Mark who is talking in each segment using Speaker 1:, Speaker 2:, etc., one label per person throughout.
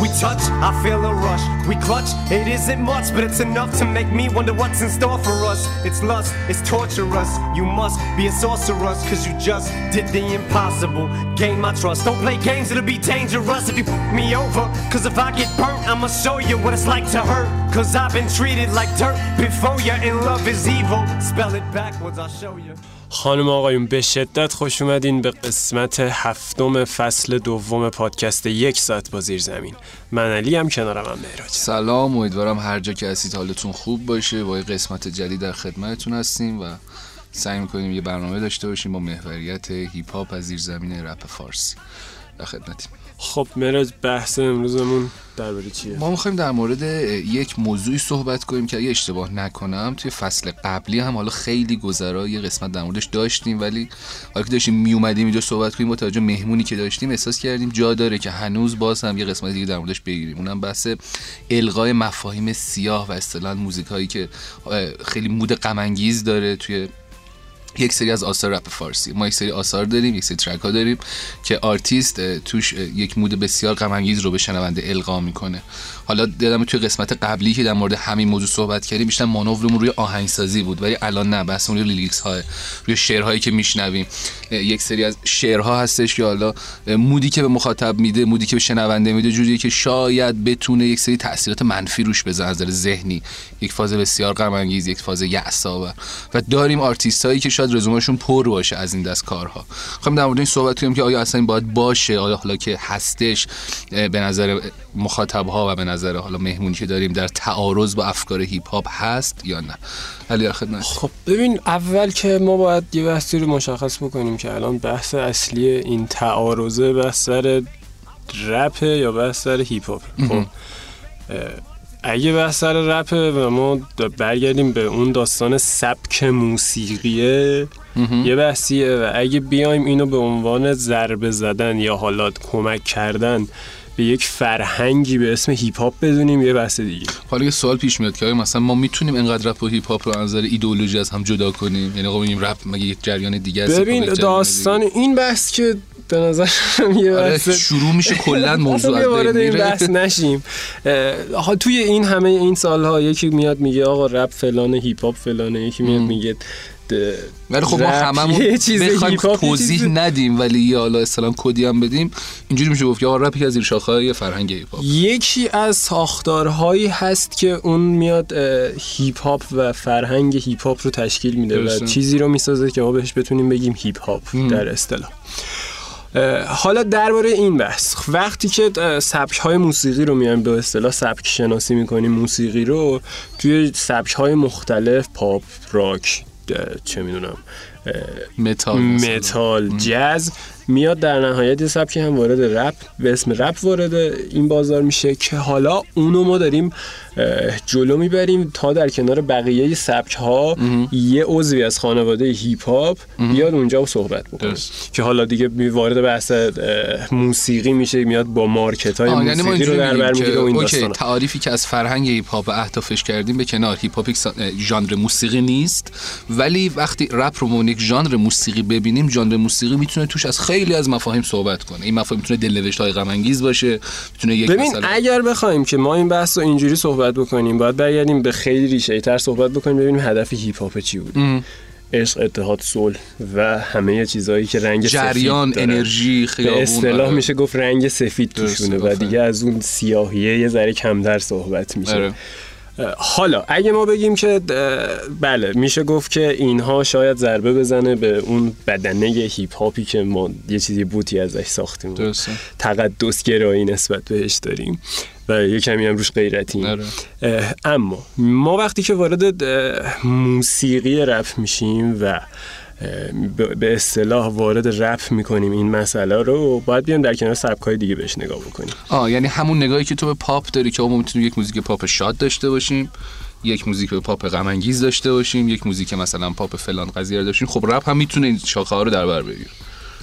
Speaker 1: we touch, I feel a rush. We clutch, it isn't much, but it's enough to make me wonder what's in store for us. It's lust, it's torturous. You must be a sorceress, cause you just did the impossible. Gain my trust. Don't play games, it'll be dangerous if you f me over. Cause if I get burnt, I'ma show you what it's like to hurt. Cause I've been treated like dirt before you, and love is evil. Spell it backwards, I'll show you.
Speaker 2: خانم آقایون به شدت خوش اومدین به قسمت هفتم فصل دوم پادکست یک ساعت با زیر زمین. من علی هم کنارم هم مهراج.
Speaker 3: سلام امیدوارم هر جا که هستید حالتون خوب باشه. با یه قسمت جدید در خدمتتون هستیم و سعی می‌کنیم یه برنامه داشته باشیم با محوریت هیپ هاپ از زیر زمین رپ فارسی در خدمتیم.
Speaker 2: خب مهراج بحث امروزمون درباره چیه؟
Speaker 3: ما می‌خوایم در مورد یک موضوعی صحبت کنیم که اگه اشتباه نکنم توی فصل قبلی هم حالا خیلی گذرا یه قسمت در موردش داشتیم ولی حالا که داشتیم میومدیم اینجا صحبت کنیم با توجه مهمونی که داشتیم احساس کردیم جا داره که هنوز باز هم یه قسمت دیگه در موردش بگیریم. اونم بحث القای مفاهیم سیاه و اصطلاحا موزیک هایی که خیلی mood غم داره توی یک سری از آثار رپ فارسی. ما یک سری آثار داریم یک سری track ها داریم که آرتیست توش یک mood بسیار غم رو به شنونده القا می‌کنه. حالا دیدم توی قسمت قبلی که در مورد همین موضوع صحبت کردیم بیشتر مانورمون روی آهنگسازی بود ولی الان نه بحث روی lyrics های روی شعرهایی که میشنویم. یک سری از شعرها هستش که حالا mood ی که به مخاطب میده mood ی که به شنونده میده جوریه که شاید بتونه یک سری تاثیرات منفی روش بزنه از ذهنی. یک فاز بسیار غم یک فاز یأس‌آور. و داریم آرتیست هایی که شاید رزومشون پر باشه از این دست کارها. خب در مورد این صحبت کنیم که آیا اصلا این باید باشه؟ آیا حالا که هستش به نظر مخاطب ها و به نظر حالا مهمونی که داریم در تعارض با افکار هیپ هاپ هست یا نه. علی خدمت
Speaker 2: خب ببین اول که ما باید یه بحثی رو مشخص بکنیم که الان بحث اصلی این تعارضه بحث سر رپ یا بحث سر هیپ هاپ خب اگه بحث سر رپه و ما برگردیم به اون داستان سبک موسیقیه یه بحثیه و اگه بیایم اینو به عنوان ضربه زدن یا حالات کمک کردن به یک فرهنگی به اسم هیپ هاپ بدونیم یه بحث دیگه.
Speaker 3: حالا یه سوال پیش میاد که مثلا ما می‌تونیم انقدر رپ و هیپ هاپ رو از نظر ایدئولوژی از هم جدا کنیم؟ یعنی آقا رپ مگه یک جریان دیگه است
Speaker 2: ببین داستان این بحث که به نظر یه
Speaker 3: آره، شروع میشه کلا موضوع از
Speaker 2: وارد این بحث نشیم. توی این همه این سالها یکی میاد میگه آقا رپ فلان هیپ هاپ فلانه یکی میاد میگه
Speaker 3: ولی خب ما هممون بخوایم توضیح ندیم ولی یا حالا اسلام کدی هم بدیم. اینجوری میشه گفت که آقا رپ از زیر های فرهنگ هیپ هاپ
Speaker 2: یکی از ساختارهایی هست که اون میاد هیپ هاپ و فرهنگ هیپ هاپ رو تشکیل میده و چیزی رو می‌سازه که ما بهش بتونیم بگیم هیپ هاپ در اصطلاح. حالا درباره این بحث. وقتی که سبک های موسیقی رو میایم به اصطلاح سبک شناسی می‌کنیم موسیقی رو توی سبک های مختلف پاپ راک چه می‌دونم
Speaker 3: متال
Speaker 2: متال جاز. میاد در نهایت یه سبکی هم وارد رپ به اسم رپ وارد این بازار میشه که حالا اونو ما داریم جلو می‌بریم تا در کنار بقیه سبک ها یه عضوی از خانواده هیپ هاپ بیاد اونجا و صحبت بکنه. که حالا دیگه وارد بحث موسیقی میشه میاد با market های یعنی موسیقی رو در بر می‌گیره این داستانا.
Speaker 3: تعریفی که از فرهنگ هیپ هاپ اهدافش کردیم به کنار هیپ هاپ ژانر موسیقی نیست. ولی وقتی رپ رو یک ژانر موسیقی ببینیم ژانر موسیقی می‌تونه توش از خیلی از مفاهیم صحبت کنه. این مفاهیم می‌تونه دلنوشت های غم انگیز باشه می‌تونه یک
Speaker 2: ببین مثلا... اگر بخوایم که ما این بحث رو اینجوری صحبت بکنیم باید برگردیم به خیلی ریشه تر صحبت بکنیم ببینیم هدف هیپ هاپ چی بود عشق اتحاد صلح و همه چیزهایی که رنگ
Speaker 3: جریان انرژی خیابون
Speaker 2: به اصطلاح آره. میشه گفت رنگ سفید توشونه و دیگه از اون سیاهیه یه ذره کمتر صحبت میشه. آره. حالا اگه ما بگیم که بله میشه گفت که اینها شاید ضربه بزنه به اون بدنه هیپ هاپی که ما یه چیزی بوتی ازش ساختیم. تقدس گرایی نسبت بهش داریم و یه کمی هم روش غیرتی. آره. اما ما وقتی که وارد موسیقی رپ میشیم و به اصطلاح وارد رپ می‌کنیم این مسئله رو باید بیایم در کنار سبکای دیگه بهش نگاه بکنیم.
Speaker 3: آه یعنی همون نگاهی که تو به پاپ داری که ما می‌تونیم یک موزیک پاپ شاد داشته باشیم یک موزیک به پاپ غم داشته باشیم یک موزیک مثلا پاپ فلان قضیه داشتیم خب رپ هم می‌تونه این شاخه ها رو در بر بگیره.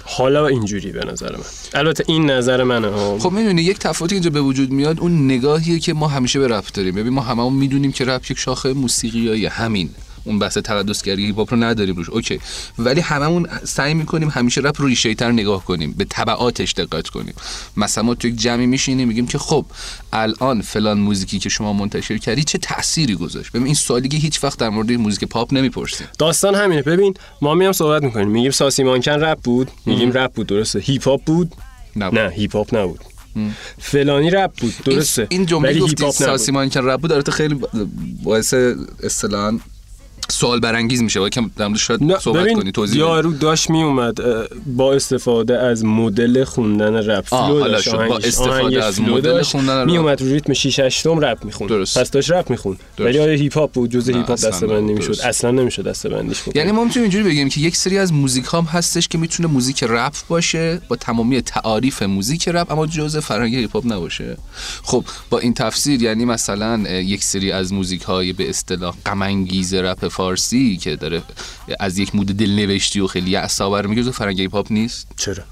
Speaker 2: حالا اینجوری به نظر من. البته این نظر منه.
Speaker 3: خب می‌دونی یک تفاوتی اینجا به وجود میاد اون نگاهیه که ما همیشه به رپ داریم. ببین ما هممون می‌دونیم که رپ یک شاخه موسیقیایی همین. اون بحث تقدسگری هیپ هاپ رو نداریم روش. okay. ولی هممون سعی می‌کنیم همیشه رپ رو ریشه تر نگاه کنیم به تبعاتش دقت کنیم. مثلا ما تو یک جمعی میشینیم میگیم که خب الان فلان موزیکی که شما منتشر کردی چه تأثیری گذاشت؟ ببین این سوالی که هیچ وقت در مورد موزیک پاپ نمی‌پرسیم.
Speaker 2: داستان همینه. ببین ما میام صحبت می‌کنیم. میگیم ساسی مانکن رپ بود میگیم رپ بود درسته. هیپ هاپ بود؟
Speaker 3: نبود.
Speaker 2: نه هیپ هاپ نبود. فلانی رپ بود درسته.
Speaker 3: این جمله گفتی. ساسی مانکن رپ بود البته خیلی باعث اصطلاحاً سوال برانگیز میشه باید که در شاید صحبت کنی توضیح.
Speaker 2: یارو داشت می اومد با استفاده از مدل خوندن رپ
Speaker 3: flow
Speaker 2: داشت
Speaker 3: شد. با استفاده از مدل. خوندن رپ.
Speaker 2: می اومد رو ریتم 6 8 رپ می‌خوند
Speaker 3: درست.
Speaker 2: پس داشت رپ می‌خوند. ولی آیا هیپ هاپ بود جزء هیپ هاپ دسته بندی. می‌شد اصلا نمی‌شد دسته بندیش بکنی
Speaker 3: یعنی ما می‌تونیم اینجوری بگیم که یک سری از موزیک هم هستش که می‌تونه موزیک رپ باشه با تمامی تعاریف موزیک رپ اما جزء فرهنگ هیپ هاپ نباشه خب با این تفسیر یعنی مثلا یک سری از موزیک های به اصطلاح غم انگیز رپ فارسی که داره از یک مود دلنوشتی و خیلی اعصاب میگه جزء فرهنگ هیپ هاپ نیست
Speaker 2: چرا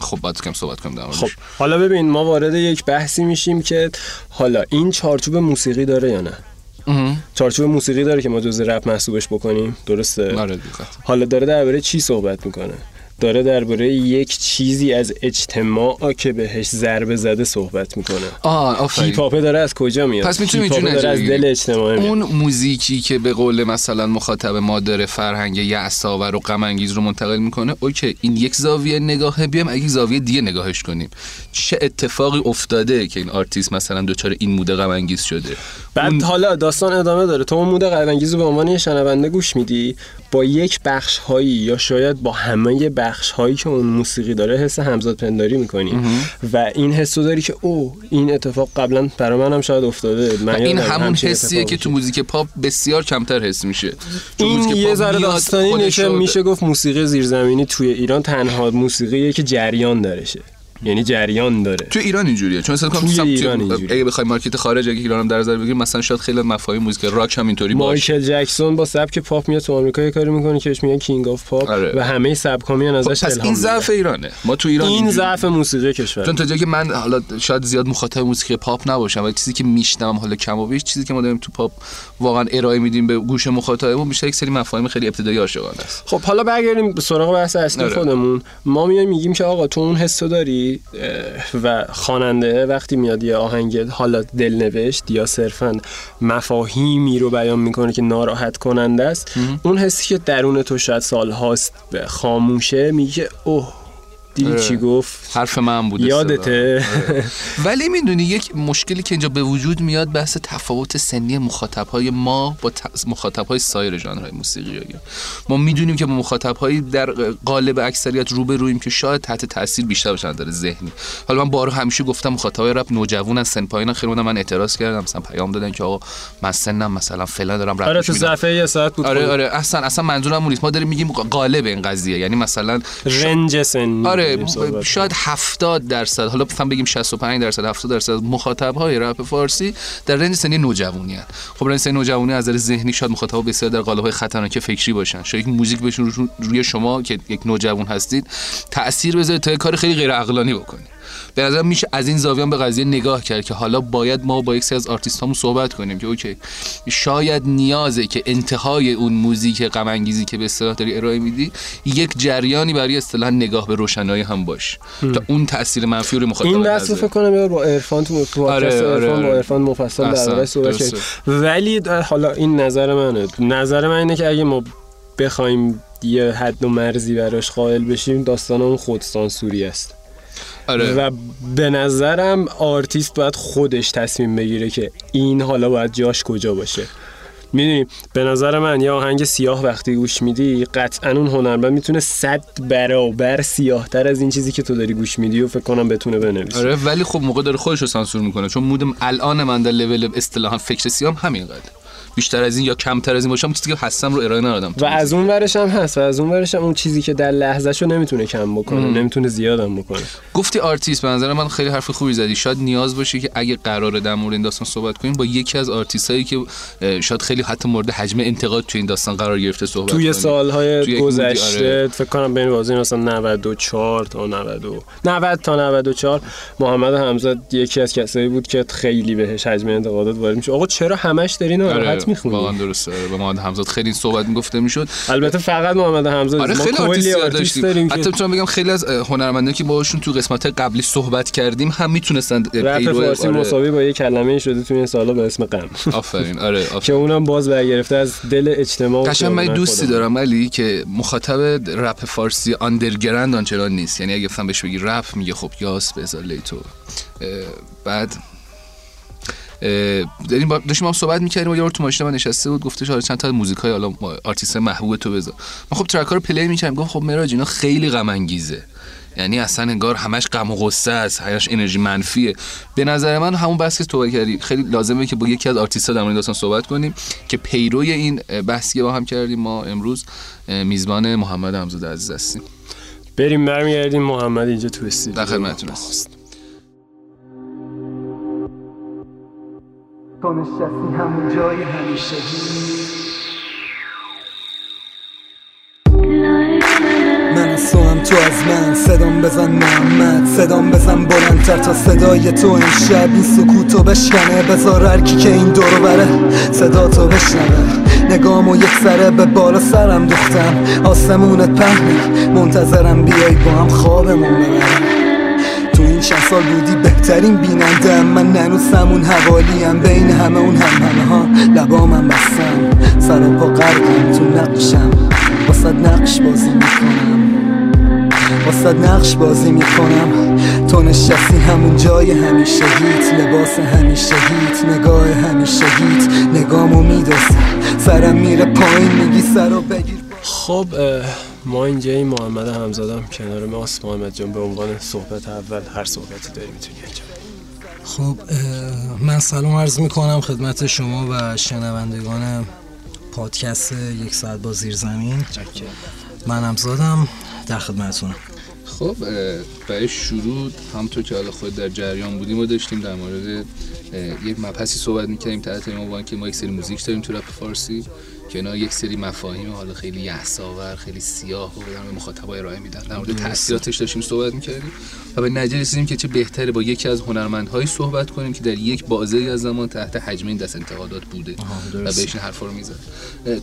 Speaker 3: خب باید کم صحبت کنم در.
Speaker 2: خب حالا ببین ما وارد یک بحثی میشیم که حالا این چارچوب موسیقی داره یا نه. چارچوب موسیقی داره که ما جزء رپ محسوبش بکنیم درسته
Speaker 3: آره.
Speaker 2: حالا داره درباره چی صحبت می‌کنه داره درباره یک چیزی از اجتماع که بهش ضربه زده صحبت می‌کنه.
Speaker 3: آه آفرین.
Speaker 2: هیپ داره از کجا میاد؟
Speaker 3: پس اینجوری
Speaker 2: داره از دل اجتماع میاد.
Speaker 3: اون موزیکی که به قول مثلا مخاطب ما داره فرهنگ یأس‌آور و غم انگیز رو منتقل می‌کنه okay این یک زاویه نگاهه بیام اگه زاویه دیگه نگاهش کنیم. چه اتفاقی افتاده که این آرتیست مثلا دچار این mood غم انگیز شده؟
Speaker 2: بعد حالا داستان ادامه داره. تو اون mood غم‌انگیز رو به عنوان یه شنونده گوش میدی؟ با یک بخش هایی یا شاید با همه بخش هایی که اون موسیقی داره حس همزاد پنداری می‌کنی. و این حس رو داری که او این اتفاق قبلا برای من هم شاید افتاده. من
Speaker 3: این همون حسیه که تو موزیک پاپ بسیار کمتر حس میشه.
Speaker 2: این یه ذره داستانی میشه گفت موسیقی زیرزمینی توی ایران تنها موسیقیه که جریان دارشه. یعنی جریان داره
Speaker 3: تو ایران اینجوریه چون مثلا
Speaker 2: توی
Speaker 3: مثلا
Speaker 2: ایران اینجوریه.
Speaker 3: اگه بخوای مارکت خارج اگه ایرانم در نظر بگیریم مثلا شاید خیلی مفاهیم موزیک راک هم اینطوری باشه
Speaker 2: مایکل جکسون با سبک پاپ میاد تو آمریکا یه کاری می‌کنه که بهش میگن King of Pop
Speaker 3: آره.
Speaker 2: و همه سبکا میان ازش
Speaker 3: پس
Speaker 2: الهام
Speaker 3: این. ضعف ایرانه ما تو ایران
Speaker 2: این ضعف موسیقی کشور
Speaker 3: چون تا جایی که من حالا شاید زیاد مخاطب موسیقی پاپ نباشم ولی چیزی که میشنوم حالا کم و بیش چیزی که ما داریم تو پاپ واقعا ارائه میدیم به گوش مخاطبمون بیشتر یک سری مفاهیم خیلی ابتدایی عاشقانه است
Speaker 2: خب حالا برگردیم سراغ بحث اصلی
Speaker 3: آره.
Speaker 2: خودمون ما میایم میگیم که آقا تو اون حسو داری و خواننده وقتی میاد یه آهنگ حالا دلنوشت یا صرفا مفاهیمی رو بیان می‌کنه که ناراحت کننده است اون حسی که درون تو شاید سالهاست به خاموشه میگه اوه دیدی
Speaker 3: آره.
Speaker 2: چی گفت؟
Speaker 3: حرف من بوده
Speaker 2: یادته.
Speaker 3: ولی می‌دونی یک مشکلی که اینجا به وجود میاد بحث تفاوت سنی مخاطبهای ما با ت... مخاطبهای سایر ژانرهای موسیقی. ما می‌دونیم که با مخاطبهایی در قالب اکثریت روبرویم که شاید تحت تاثیر بیشتر باشن در ذهنی. حالا من بارها همیشه گفتم مخاطبای رپ نوجوان از سن پایین خیلی من اعتراض کردم. مثلا پیام دادن که آقا من سنم مثلا فلان دارم رپ
Speaker 2: آره تو. صفحه یه ساعت بود
Speaker 3: آره
Speaker 2: خب.
Speaker 3: آره اصلا اصلا منظورم اون نیست. ما داریم میگیم قالب این قضیه. یعنی مثلا
Speaker 2: رنج سنی.
Speaker 3: آره شاید 70 درصد حالا مثلا بگیم 65 درصد 70 درصد مخاطب های رپ فارسی در رنج سنی نوجوانی هن. خب رنج سنی نوجوانی از نظر ذهنی شاید مخاطب بسیار در قالب های خطرناک فکری باشن. شاید یک موزیک بهشون رو- روی شما که یک نوجوان هستید تاثیر بذاره تا کار خیلی غیر عقلانی بکنید. به نظر میشه از این زاویه به قضیه نگاه کرد که حالا باید ما با یک سری از آرتیستامون صحبت کنیم که اوکی شاید نیازه که انتهای اون موزیک غم انگیزی که به اصطلاح داری ارائه میدی یک جریانی برای اصطلاح نگاه به روشنایی هم باش. تا اون تاثیر منفی رو مخاطب
Speaker 2: این رو فکر کنم با عرفان تو
Speaker 3: آره، آره،
Speaker 2: با. عرفان مفصل در
Speaker 3: احسن،
Speaker 2: واقع صحبت ولی حالا این نظر منه. نظر من اینه که اگه ما بخوایم یه حد و مرزی براش قائل بشیم داستان اون خودسانسوری است.
Speaker 3: آره.
Speaker 2: و به نظرم آرتیست باید خودش تصمیم بگیره که این حالا باید جاش کجا باشه. می‌دونی به نظر من یه آهنگ سیاه وقتی گوش میدی قطعا اون هنرمند می‌تونه صد برابر سیاه تر از این چیزی که تو داری گوش میدی و فکر کنم بتونه بنویسه.
Speaker 3: آره ولی خب موقع داره خودش رو سانسور می‌کنه چون مودم الان من در لول اصطلاحا فکر سیام همینقدر. بیشتر از این یا کمتر از این باشم چیزی که هستم رو ارائه ندادم.
Speaker 2: و از اون ورش هم هست و از اون ورش هم اون چیزی که در لحظهشو نمی‌تونه کم بکنه نمی‌تونه زیادم بکنه.
Speaker 3: گفتی آرتیست به نظر من خیلی حرف خوبی زدی. شاید نیاز باشه که اگه قراره در مورد این داستان صحبت کنیم با یکی از آرتیست هایی که شاید خیلی حتی مورد حجم انتقاد توی این داستان قرار گرفته صحبت
Speaker 2: توی
Speaker 3: کنیم.
Speaker 2: سالهای
Speaker 3: توی
Speaker 2: گذشته
Speaker 3: آره.
Speaker 2: فکر کنم بین بازی مثلا 94 تا 90 و 90 تا 94 محمد حمزه یکی از کسایی بود که خیلی بهش حجم انتقادات وارد میشه آقا چرا همش داری ناراحت
Speaker 3: آره،
Speaker 2: می‌خونی؟
Speaker 3: واقعا درسته. به محمد همزاد خیلی صحبت می‌گفته می‌شد.
Speaker 2: البته فقط محمد همزاد
Speaker 3: آره خیلی آرتیست داشتیم. حتی می‌تونم بگم خیلی از هنرمندانی که باهاشون تو قسمت قبلی صحبت کردیم هم می‌تونستن
Speaker 2: رپ فارسی آره. مساوی با یه کلمه شده تو این سالا به اسم غم.
Speaker 3: آفرین. آره
Speaker 2: که اونم باز برگرفته از دل اجتماع
Speaker 3: قشنگ من دوستی دارم ولی که مخاطب رپ فارسی underground آنچنان نیست. یعنی اگه مثلا بهش بگی رپ میگه خب یاس بذار لیتو. بعد داریم با داشتیم ما صحبت می‌کردیم و یه تو ماشین من نشسته بود گفته آره چند تا موزیک های حالا آرتیست محبوب تو بذار. ما خب track رو play می‌کردیم گفت خب مراج اینا خیلی غم انگیزه یعنی اصلا انگار همش غم و غصه است همش انرژی منفیه. به نظر من همون بحث که تو کردی خیلی لازمه که با یکی از آرتیست‌ها در مورد داستان صحبت کنیم که پیروی این بحثی که با هم کردیم ما امروز میزبان محمد حمزاده عزیز هستیم.
Speaker 2: بریم برمیگردیم محمد اینجا تو استودیو.
Speaker 3: در خدمتتون هست نشستی همون جای من از تو هم تو از من. صدام بزن محمد. صدام بزن بلندتر تا صدای تو این شب این سکوتو بشکنه. بذار هرکی که این دورو بره صدا تو بشنوه. نگامو یک سره به بالا سرم دوختم. آسمونت پهنه. منتظرم بیای با هم خوابمون ببرم. چند سال بودی بهترین بینندم من ننوز همون حوالیم بین همه اون هم همه ها لبامم بستم. سر پا قرقم تو نقشم. واسد نقش بازی می‌کنم. واسد نقش بازی می‌کنم. تو نشستی همون جای همیشه هیت. لباس همیشه هیت. نگاه همیشه هیت. نگامو میدست سرم میره پایین میگی سرو بگیر.
Speaker 2: خب ما اینجا این محمد همزادم کنار ماست. محمد جان به عنوان صحبت اول هر صحبتی داری می‌تونی انجام
Speaker 4: خب من سلام عرض می‌کنم خدمت شما و شنوندگان پادکست یک ساعت با زیر زمین. من همزادم در خدمتونم
Speaker 3: خب برای شروع همطور که حالا خود در جریان بودیم و داشتیم در مورد یک مبحثی صحبت می‌کردیم تحت عنوان که ما یک سری موزیک داریم تو رپ فارسی. که اینا یک سری مفاهیم حالا خیلی یحساور خیلی سیاه و به مخاطبای ارائه میدن. در مورد تاثیراتش داشتیم صحبت می‌کردیم و به نتیجه رسیدیم که چه بهتره با یکی از هنرمندهایی صحبت کنیم که در یک بازه از زمان تحت حجم این دست انتقادات بوده و بهش این حرفا رو می‌زد.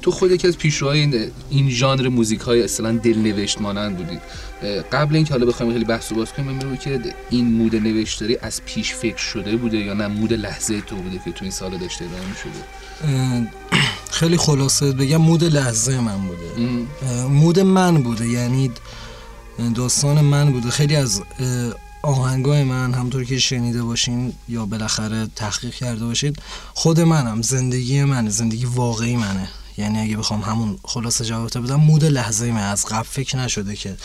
Speaker 3: تو خود یکی از پیشروهای این, این ژانر موزیک های اصلا دلنوشت مانند بودید قبل اینکه حالا بخوایم خیلی بحث باز کنیم میگم که این مود نوشتاری از پیش فکر شده بوده یا نه؟ مود لحظه تو بوده که تو این سال داشته ادامه شده
Speaker 4: خیلی خلاصه بگم مود لحظه من بوده. مود من بوده یعنی داستان من بوده. خیلی از آهنگای من همطور که شنیده باشین یا بالاخره تحقیق کرده باشید خود منم زندگی من زندگی واقعی منه. یعنی اگه بخوام همون خلاصه جواب بدم مود لحظه من از قبل فکر نشده که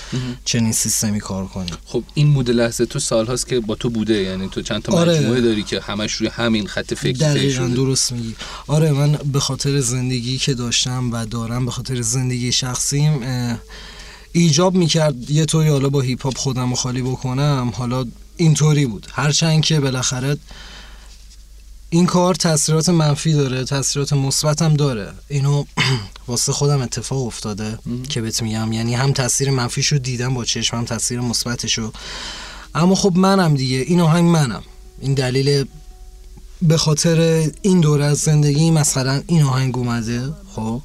Speaker 4: چنین سیستمی کار کنی.
Speaker 3: خب این مود لحظه تو سال هاست که با تو بوده یعنی تو چند تا آره. مجموعه داری که همش روی همین خط فکر
Speaker 4: دقیقا درست میگی. آره من به خاطر زندگی که داشتم و دارم به خاطر زندگی شخصیم ایجاب می‌کرد یه طوری حالا با هیپ هاپ خودم خالی بکنم. حالا اینطوری بود. هرچند که بالاخره این کار تاثیرات منفی داره تاثیرات مثبت هم داره. اینو واسه خودم اتفاق افتاده که بهت میگم یعنی هم تاثیر منفیشو دیدم با چشم هم تاثیر مثبتشو. اما خب منم دیگه این آهنگ منم. این دلیل به خاطر این دوره از زندگی مثلا این آهنگ اومده خب.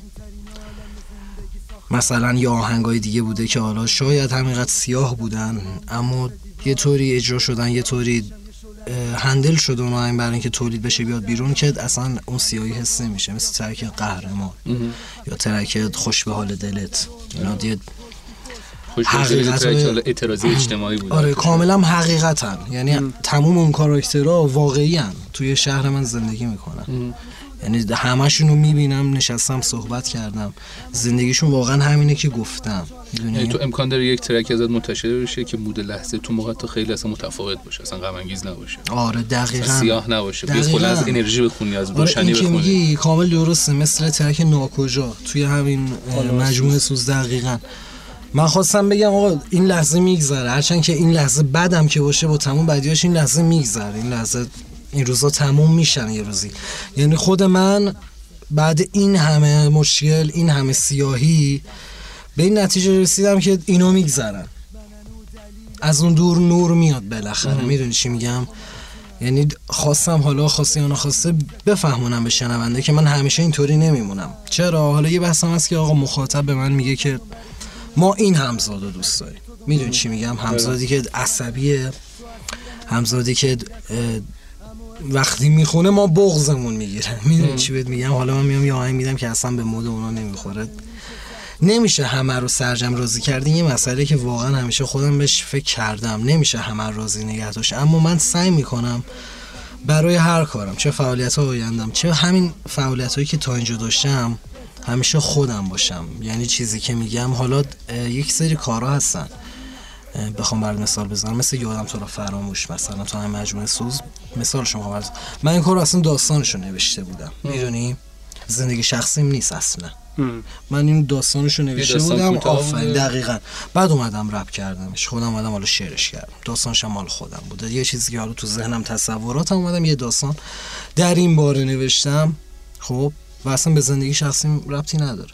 Speaker 4: مثلا یا آهنگای دیگه بوده که حالا شاید همینقدر سیاه بودن اما یه طوری اجرا شدن یه طوری هندل شده اون آهنگ برای اینکه تولید بشه بیاد بیرون که اصلا اون سیاهی حس نمیشه مثل ترک قهرمان یا ترک خوش به حال دلت. اینا دیگه
Speaker 3: حقیقت اعتراضی اجتماعی بود.
Speaker 4: آره کاملا حقیقتا. یعنی تموم اون کاراکترها واقعی توی شهر من زندگی می‌کنن. یعنی همشون رو می‌بینم نشستم صحبت کردم. زندگیشون واقعا همینه که گفتم.
Speaker 3: یعنی تو امکان داره یک ترک ازت منتشر بشه که مود لحظه تو موقع تو خیلی اصلا متفاوت باشه اصلا غم انگیز نباشه.
Speaker 4: آره دقیقاً.
Speaker 3: سیاه نباشه. دقیقاً. از انرژی بخونی از آره، روشنی
Speaker 4: آره بخونی. کامل درسته مثل ترک ناکجا توی همین مجموعه سوز دقیقاً. من خواستم بگم آقا این لحظه میگذره. هرچند که این لحظه بدم که باشه با تموم بدیاش این لحظه میگذره. این لحظه این روزا تموم میشن یه روزی. یعنی خود من بعد این همه مشکل این همه سیاهی به این نتیجه رسیدم که اینو میگذرن. از اون دور نور میاد بالاخره. می‌دونی چی میگم؟ یعنی خواستم حالا خواستی یا نخواسته بفهمونم به شنونده که من همیشه اینطوری نمیمونم. چرا؟ حالا یه بحثم هست که آقا مخاطب به من میگه که ما این همزاد رو دوست داریم. می‌دونی چی میگم؟ همزادی که عصبیه. همزادی که وقتی می‌خونه ما بغزمون می‌گیره. می‌دونی چی بهت میگم؟ حالا من میام یه آهنگ میدم که اصلا به مود اونا نمی‌خوره. نمیشه همه رو سرجم راضی کردین یه مسئله که واقعا همیشه خودم بهش فکر کردم. نمیشه همه رو راضی نگه داشت. اما من سعی می‌کنم برای هر کارم چه فعالیت ها آیندم چه همین فعالیت هایی که تا اینجا داشتم همیشه خودم باشم. یعنی چیزی که میگم حالا یک سری کارها هستن. بخوام برات مثال بزنم. مثل یادم تو رو فراموش مثلا تو هم مجموعه سوز مثال شما من این کار اصلا داستانشو نوشته بودم. می‌دونی؟ زندگی شخصیم نیست اصلا. من این داستانشو نوشته بودم. آفرین دقیقا. بعد اومدم رپ کردمش. خودم اومدم حالا شعرش کردم. داستانش مال خودم بوده یه چیزی که حالا تو ذهنم تصوراتم اومدم یه داستان در این باره نوشتم. خب؟ و اصلا به زندگی شخصیم ربطی نداره.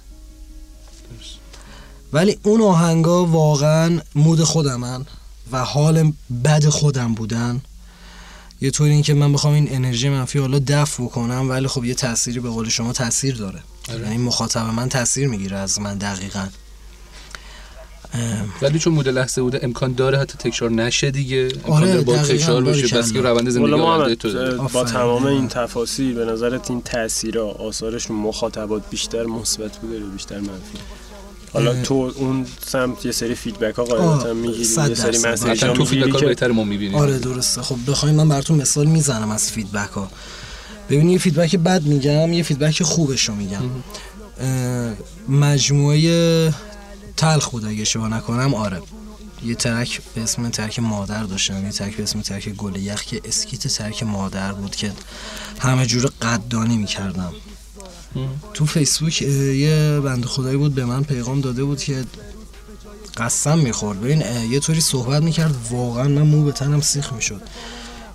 Speaker 4: ولی اون آهنگا واقعا مود خودمن و حال بد خودم بودن. یه طوری این که من بخوام این انرژی منفی حالا دفع بکنم ولی خب یه تأثیری به قول شما تاثیر داره. آره. یعنی مخاطب من تاثیر می‌گیره از من دقیقا.
Speaker 3: ولی چون مود لحظه بوده امکان داره حتی تکرار نشه دیگه. امکان آره با تکرار بشه. بس که روند زندگی
Speaker 2: تو با تمام این تفاسیر به نظرت این تاثیرها آثارشون مخاطبات بیشتر مثبت بوده یا بیشتر منفی؟ حالا تو اون سمت یه سری feedback ها قاعدتا می‌گیری یه سری message
Speaker 3: ها تو feedback ها بهتر ما می‌بینیم
Speaker 4: آره درسته. خب بخوایم من براتون مثال می‌زنم از feedback ها. ببین یه feedback بد میگم یه feedback خوبش رو میگم. مجموعه تلخ بود اگه شما نکنم. آره. یه track به اسم track مادر داشتم. یه track به اسم track گل یخ که skit track مادر بود که همه جور قدردانی می‌کردم. تو فیسبوک یه بند خدایی بود به من پیغام داده بود که قسم می‌خورد. ببین یه طوری صحبت می‌کرد واقعا من مو به تنم سیخ می‌شد.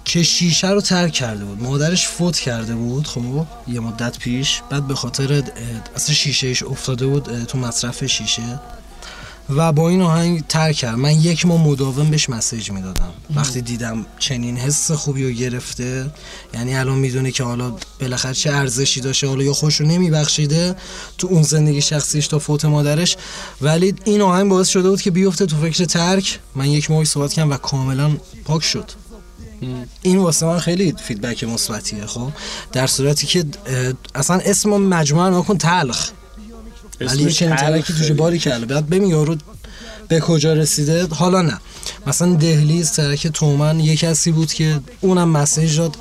Speaker 4: که شیشه رو ترک کرده بود. مادرش فوت کرده بود خب یه مدت پیش. بعد به خاطر اصلا شیشهش افتاده بود تو مصرف شیشه. و با این آهنگ ترک کرد. من یک ماه مداوم بهش مسیج می‌دادم. وقتی دیدم چنین حس خوبی رو گرفته یعنی الان می‌دونه که حالا بالاخره چه ارزشی داشته حالا یا خوش رو نمیبخشیده تو اون زندگی شخصیش تا فوت مادرش. ولی این آهنگ باعث شده بود که بیفته تو فکر ترک. من یک ماه صحبت کردم و کاملا پاک شد. این واسه من خیلی فیدبک مثبتیه خب. در صورتی که اصلا اسم مجموعه نکن تلخ. ولی چنین ترکی توش باری کرده. بعد ببین یارو به کجا رسیده. حالا نه. مثلا دهلیز ترک تومن یه کسی بود که اونم مسیج داد.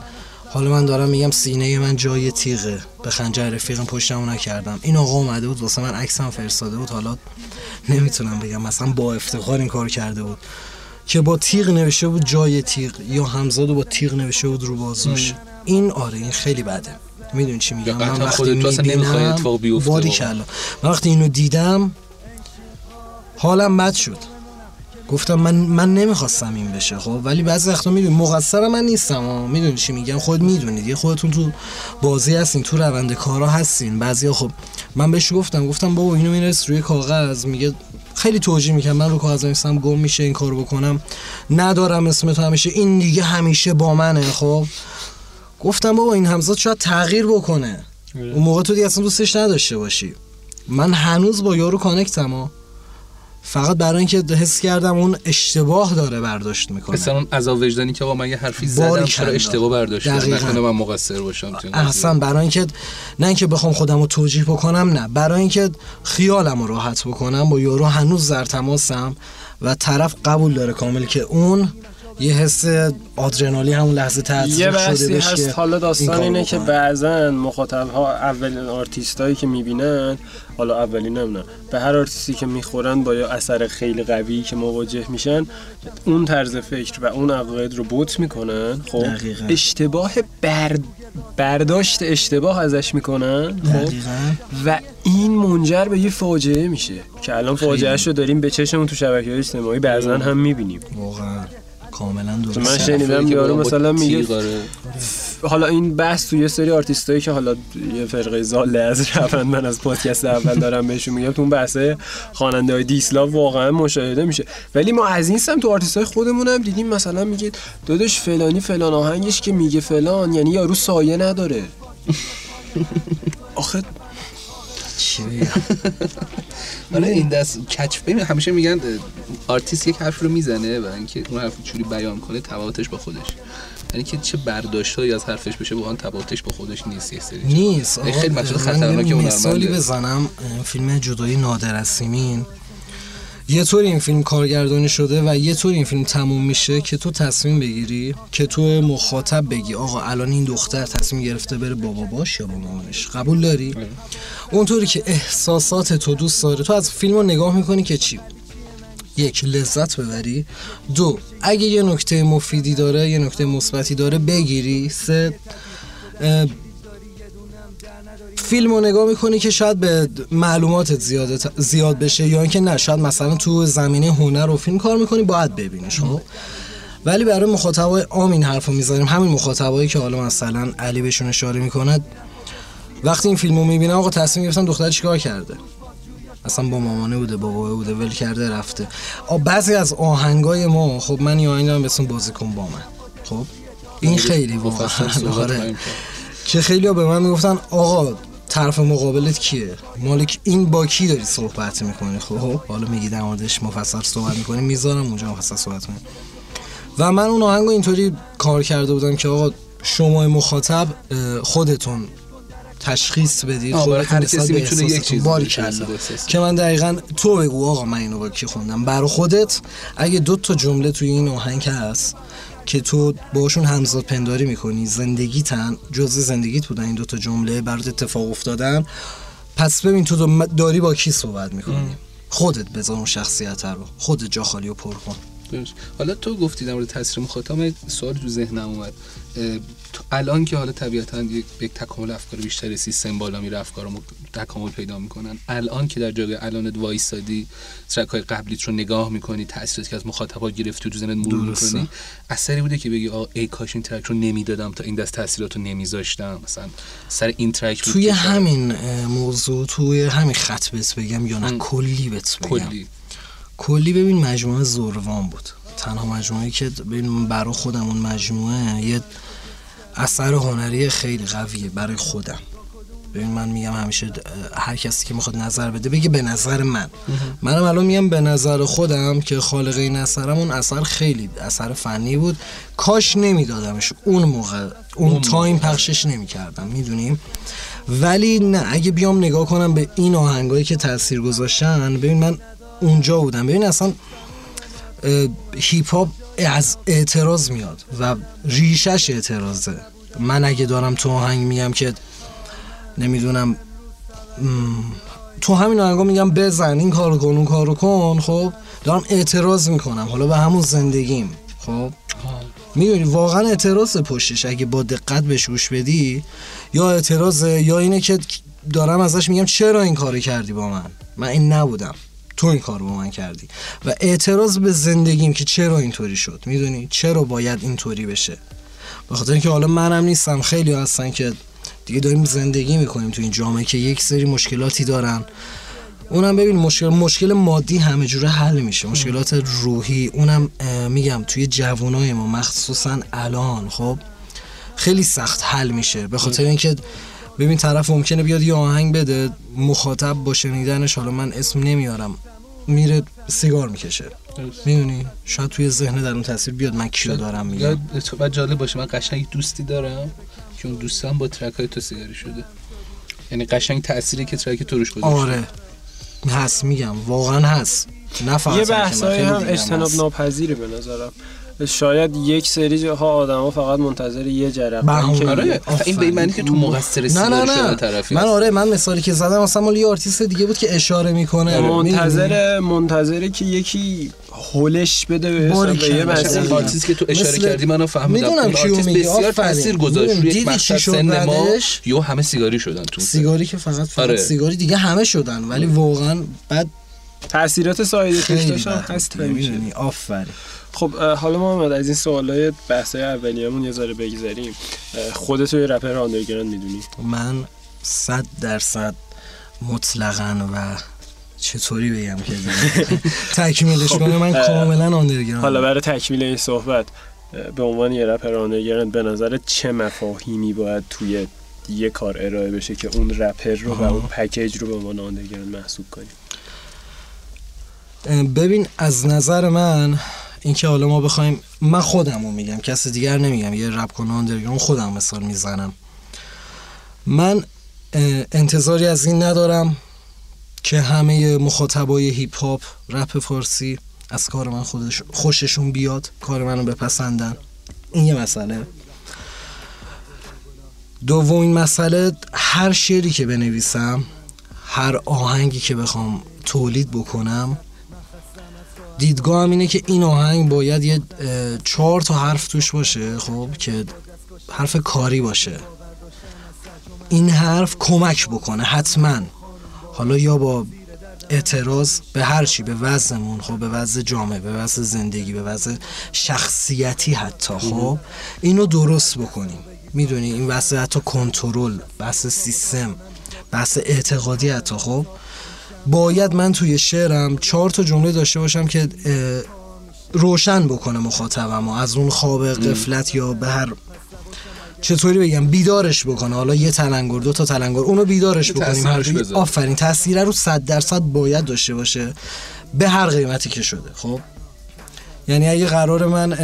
Speaker 4: حالا من دارم میگم سینه من جای تیغه. به خنجر رفیقم پشتمو نکردم. این آقا اومده بود واسه من عکسم فرستاده بود. حالا نمی‌تونم بگم مثلا با افتخار این کار کرده بود. که با تیغ نوشته بود جای تیغ. یا همزاد با تیغ نوشته بود رو بازوش. این آره این خیلی بده. می‌دونی چی میگم؟ من وقتی می‌بینم باری کلا. من وقتی اینو دیدم حالم بد شد. گفتم من من نمی‌خواستم این بشه خب؟ ولی بعضی وقتا می‌دونی مقصر من نیستم می‌دونی چی میگم؟ خود می‌دونید. یه خودتون تو بازی هستین تو روند کارا هستین. بعضیا خب من بهش گفتم گفتم بابا اینو میرس روی کاغذ. میگه خیلی توجیه می‌کنم من رو کاغذ نیستم گم میشه این کارو بکنم. ندارم اسم تو همیشه. این دیگه همیشه با منه خب؟ گفتم بابا این همزاد شاید تغییر بکنه. اون موقع تو دیگه اصلا دوستش نداشته باشی. من هنوز با یارو کانکتم فقط برای اینکه حس کردم اون اشتباه داره برداشت می‌کنه.
Speaker 3: مثلا اون عذاب وجدانی که آقا من یه حرفی زدم چرا اشتباه برداشت نکنه من مقصر باشم
Speaker 4: اصلا برای اینکه نه اینکه بخوام خودم رو توجیه بکنم نه. برای اینکه خیالم رو راحت بکنم با یارو هنوز زر تماسم و طرف قبول داره کامل که اون یه حس آدرنالی همون لحظه تاثیر
Speaker 2: یه بحثی هست. حالا داستان اینه که بعضا مخاطب ها اولین آرتیست هایی که می‌بینن حالا اولین نمی‌دونم به هر آرتیستی که می‌خورن با یه اثر خیلی قوی که مواجه میشن اون طرز فکر و اون عقاید رو بت می‌کنن خب؟ اشتباه برد برداشت اشتباه ازش می‌کنن خب؟ و این منجر به یه فاجعه میشه که الان فاجعه رو داریم به چشمون تو شبکه های اجتماعی بعضا هم می‌بینیم.
Speaker 4: واقعا. کاملا درست
Speaker 2: من شنیدم یارو مثلا میگه حالا این بحث توی یه سری آرتیستایی که حالا یه فرقه ضاله از روند من از پادکست اول دارم بهشون میگم تو اون بحث خواننده های diss love واقعا مشاهده میشه. ولی ما از این سمت تو آرتیستای خودمون هم دیدیم مثلا میگه داداش فلانی فلان آهنگش که میگه فلان یعنی یارو سایه نداره. آخه
Speaker 3: چی آره. این دست کچ ببین همیشه میگن آرتیست یک حرف رو می‌زنه و اینکه اون حرف چجوری بیان کنه تبعاتش با خودش. یعنی که چه برداشتهایی از حرفش بشه واقعا تبعاتش با خودش نیست یه سری
Speaker 4: نیست.
Speaker 3: خیلی مطلب خطرناکه
Speaker 4: مثالی بزنم. فیلم جدایی نادر از سیمین. یه طور این فیلم کارگردانی شده و یه طور این فیلم تموم میشه که تو تصمیم بگیری که تو مخاطب بگی آقا الان این دختر تصمیم گرفته بره بابا باش یا با مامانش. قبول داری؟ آره. اونطوری که احساسات تو دوست داره. تو از فیلم رو نگاه می‌کنی که چی؟ یک لذت ببری. دو اگه یه نکته مفیدی داره یه نکته مثبتی داره بگیری. سه فیلم رو نگاه می‌کنی که شاید به معلوماتت زیاد, زیاد بشه یا اینکه نه شاید مثلا تو زمینه هنر و فیلم کار می‌کنی باید ببینیش خب؟ ولی برای مخاطبای عام این حرفو می‌ذاریم. همین مخاطبایی که حالا مثلا علی بهشون اشاره می‌کنه وقتی این فیلمو می‌بینن آقا تصمیم گرفتن دختر چیکار کرده؟ اصلا با مامانه بوده بابا بوده ول کرده رفته. بعضی از آهنگای ما خب من یه آهنگ دارم به بازیکن با من خب؟ این خیلی واقعا آره. که خیلی ها به من می‌گفتن آقا طرف مقابلت کیه؟ مالک این با کی داری صحبت می‌کنی؟ خب حالا میگی در موردش مفصل صحبت می‌کنی می‌ذارم اونجا مفصل صحبت کنیم و من اون آهنگو اینطوری کار کرده بودم که آقا شما مخاطب خودتون تشخیص بدید
Speaker 3: خودتون هر کسی می‌تونه یک چیز
Speaker 4: باری که من دقیقا تو بگو آقا من اینو با کی خوندم؟ برای خودت. اگه دو تا جمله توی این آهنگ هست که تو باشون همزاد پنداری می‌کنی زندگی تن جز زندگیت بودن این دوتا جمله برات اتفاق افتادن. پس ببین تو داری با کی صحبت می‌کنی؟ خودت بذار اون شخصیت رو خودت جا خالی و پر کن.
Speaker 3: حالا تو گفتی در مورد تاثیر مخاطب سوال تو ذهنم اومد. الان که حالا طبیعتا یک تکامل افکار بیشتر سیستم بالا میره افکار تکامل پیدا می‌کنن. الان که در جای الانت وایسادی ترک های قبلیت رو نگاه می‌کنی تاثیراتی که از مخاطبا گرفتی تو ذهنت مرور می‌کنی اثری بوده که بگی آ ای کاش این ترک رو نمی‌دادم تا این دست تاثیرات رو نمیذاشتم. مثلا سر این ترک
Speaker 4: توی همین موضوع توی همین خط بهت بگم یا نه؟ کلی بهت بگم. کلی. کلی ببین مجموعه زوروان بود. تنها مجموعه که ببین برای خودم اون مجموعه یه اثر هنری خیلی قویه برای خودم. ببین من میگم همیشه هر کسی که می‌خواد نظر بده بگه به نظر من. منم الان میگم به نظر خودم که خالق این اثرم اون اثر خیلی اثر فنی بود. کاش نمیدادمش. اون موقع اون تایم پخشش نمی‌کردم می‌دونیم؟ ولی نه اگه بیام نگاه کنم به این آهنگایی که تاثیر گذاشتن ببین من اونجا بودم. ببین اصلا هیپ هاپ از اعتراض میاد و ریشش اعتراضه. من اگه دارم تو آهنگ میگم که نمی‌دونم تو همین آهنگا میگم بزن این کارو کن اون کارو کن خب؟ دارم اعتراض می‌کنم. حالا به همون زندگیم خب؟ می‌دونی واقعا اعتراض پشتش. اگه با دقت بهش گوش بدی یا اعتراض یا اینه که دارم ازش میگم چرا این کارو کردی با من؟ من این نبودم. تو این کار با من کردی. و اعتراض به زندگیم که چرا اینطوری شد. می‌دونی؟ چرا باید اینطوری بشه؟ به خاطر اینکه حالا منم نیستم. خیلی هستن که دیگه داریم زندگی می‌کنیم تو این جامعه که یک سری مشکلاتی دارن. اونم ببین مشکل مشکل مادی همه جوره حل میشه. مشکلات روحی اونم میگم توی جوانای ما مخصوصا الان خب خیلی سخت حل میشه. به خاطر اینکه ببین طرف ممکنه بیاد یه آهنگ بده مخاطب با شنیدنش حالا من اسم نمیارم. میره سیگار می‌کشه. می‌دونی؟ شاید توی ذهن در اون تاثیر بیاد من کیو دارم میگم.
Speaker 3: و جالب باشه من قشنگ دوستی دارم که اون دوستم با ترک های تو سیگاری شده. یعنی قشنگ تأثیری که ترک تو روش گذاشته.
Speaker 4: آره. هست میگم. واقعا هست.
Speaker 2: نه یه بحثایی هم اجتناب ناپذیره به نظرم. شاید یک سری جاها آدما فقط منتظر یه جرقه
Speaker 3: آره این به معنی که تو مقصر نه نه نه. طرفی
Speaker 4: من آره من مثالی که زدم مثلا مال یه آرتیست دیگه بود که اشاره می‌کنه.
Speaker 2: منتظر منتظره که یکی هولش بده به یه
Speaker 3: مثلا آرتیست که تو اشاره کردی منو فهمیدم. می‌دونم آرتیست بسیار تاثیر گذاشت روی یک مقصد سن ما یو همه سیگاری شدن تو
Speaker 4: سیگاری که فقط فقط آره. سیگاری دیگه همه شدن ولی واقعا بعد
Speaker 2: تاثیرات side effect ش هم هست
Speaker 4: می‌دونی؟ آفرین.
Speaker 2: خب حالا ما از این سوالای بحثای اولیه‌مون یه ذره بگذریم. خودت یه رپر underground می‌دونی؟
Speaker 4: من صد درصد مطلقا و چطوری بگم که تکمیلش خب، کنه من کاملا underground
Speaker 2: حالا برای تکمیل این صحبت به عنوان یه رپر underground به نظر چه مفاهیمی باید توی یه کار ارائه بشه که اون رپر رو و اون package رو به عنوان underground محسوب کنیم؟
Speaker 4: ببین از نظر من اینکه حالا ما بخوایم من خودم رو میگم کسی دیگر نمیگم یه رپ underground خودم مثال می‌زنم. من انتظاری از این ندارم که همه مخاطبای هیپ هاپ رپ فارسی از کار من خودش خوششون بیاد کار منو بپسندن. این یه مسئله. دومین مسئله هر شعری که بنویسم هر آهنگی که بخوام تولید بکنم دیدگاهم اینه که این آهنگ باید یه چهار تا حرف توش باشه خب که حرف کاری باشه. این حرف کمک بکنه حتما. حالا یا با اعتراض به هر چی به وضعمون خب به وضع جامعه به وضع زندگی به وضع شخصیتی حتی خب. اینو درست بکنیم. می‌دونی این وضع حتی کنترل بحث سیستم بحث اعتقادی حتی خب. باید من توی شعرم چهار تا جمله داشته باشم که روشن بکنه مخاطبم و از اون خواب قفلت یا به هر چطوری بگم بیدارش بکنه. حالا یه تلنگر دو تا تلنگر اونو بیدارش بکنیم آفرین تاثیر رو صد درصد باید داشته باشه به هر قیمتی که شده. خب؟ یعنی اگه قرار من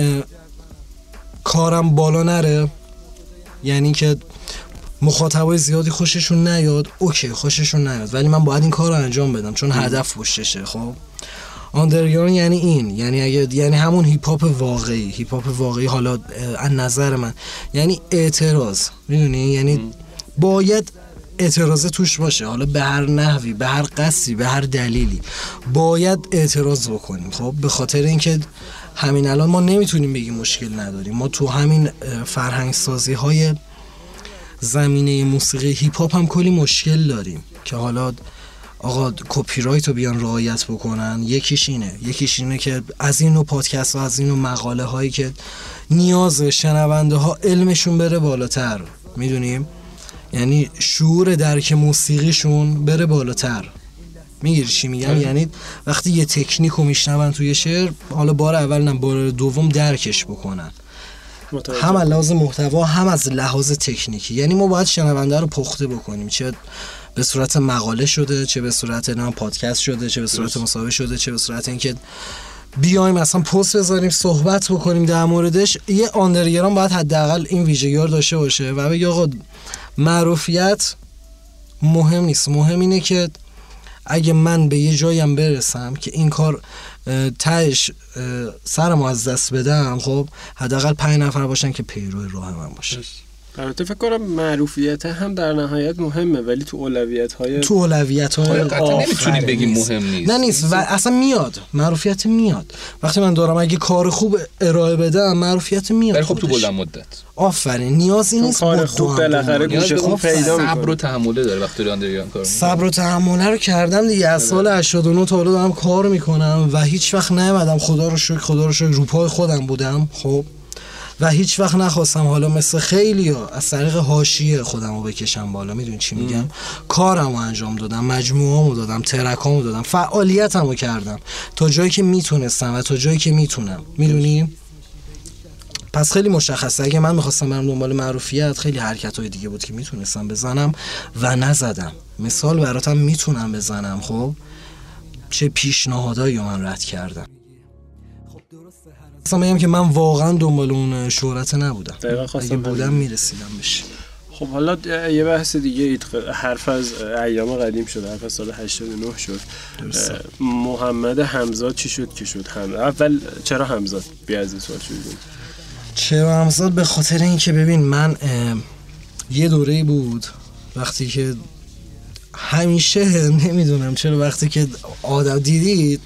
Speaker 4: کارم بالا نره یعنی که مخاطبای زیادی خوششون نیاد OK خوششون نیاد. ولی من باید این کار رو انجام بدم چون هدف پشتشه خب؟ underground یعنی این یعنی اگه یعنی همون هیپ هاپ واقعی هیپ هاپ واقعی حالا از نظر من. یعنی اعتراض می‌دونی؟ یعنی باید اعتراض توش باشه. حالا به هر نحوی به هر قصی به هر دلیلی باید اعتراض بکنیم خب؟ به خاطر اینکه همین الان ما نمی‌تونیم بگیم مشکل نداریم. ما تو همین فرهنگ سازی های زمینه موسیقی هیپ هاپ هم کلی مشکل داریم که حالا آقا کپی رایت رو بیان رعایت بکنن. یکیش اینه. یکیش اینه که از این نوع پادکست ها از این نوع مقاله هایی که نیاز شنونده ها علمشون بره بالاتر. می‌دونیم؟ یعنی شعور درک موسیقیشون بره بالاتر. می‌گیری چی میگم؟ آره. یعنی وقتی یه تکنیک رو میشنون توی شعر حالا بار اول نه بار دوم درکش بکنن. هم از لحاظ محتوا هم از لحاظ تکنیکی. یعنی ما باید شنونده رو پخته بکنیم. چه به صورت مقاله شده چه به صورت نام پادکست شده چه به صورت مصاحبه شده چه به صورت اینکه بیایم اصلا پست بذاریم صحبت بکنیم در موردش. یه آندرگرام باید حداقل این ویژگی داشته باشه و بگه آقا معروفیت مهم نیست. مهم اینه که اگه من به یه جایم برسم که این کار تهش سرم از دست بدم خب؟ حداقل پنج نفر باشن که پیرو راه من باشه.
Speaker 2: البته فکر کنم معروفیت هم در نهایت مهمه ولی تو اولویت های
Speaker 4: تو اولویت های
Speaker 3: نمی‌تونیم بگیم مهم نیست.
Speaker 4: نه نیست. و اصلا میاد. معروفیت میاد. وقتی من دارم اگه کار خوب ارائه بدم معروفیت میاد.
Speaker 3: ولی خب تو بلند مدت.
Speaker 4: آفرین. نیازی نیست
Speaker 2: کار خوب بالاخره گوش خوب پیدا
Speaker 3: صبر و تحمله داره وقتی دارن کار
Speaker 4: صبر و تحمله رو کردم دیگه. از سال 89 تا حالا دارم کار می‌کنم و هیچ وقت نیومدم. خدا رو شکر خدا رو شکر روپای خودم بودم. خب. و هیچ وقت نخواستم حالا مثل خیلی ها از طریق حاشیه خودم رو بکشم بالا. می‌دونی چی میگم؟ کارم رو انجام دادم مجموعه دادم ترکام رو دادم فعالیتم رو کردم. تا جایی که می‌تونستم و تا جایی که می‌تونم. می‌دونی؟ پس خیلی مشخصه. اگه من می‌خواستم برم دنبال معروفیت خیلی حرکت های دیگه بود که می‌تونستم بزنم و نزدم. مثال براتم می‌تونم بزنم خب؟ چه پیشنهادایی من رد کردم. اصلا بگم که من واقعا دنبال اون شهرت نبودم. اگه بودم می‌رسیدم بشه
Speaker 2: خب حالا یه بحث دیگه حرف از ایام قدیم شد حرف از سال 89 شد. محمد حمزاد چی شد که شد؟ هم اول چرا حمزاد بیا از این سوال شد؟
Speaker 4: چرا حمزاد؟ به خاطر اینکه ببین من یه دوره بود وقتی که همیشه نمی‌دونم چرا وقتی که آدم دیدید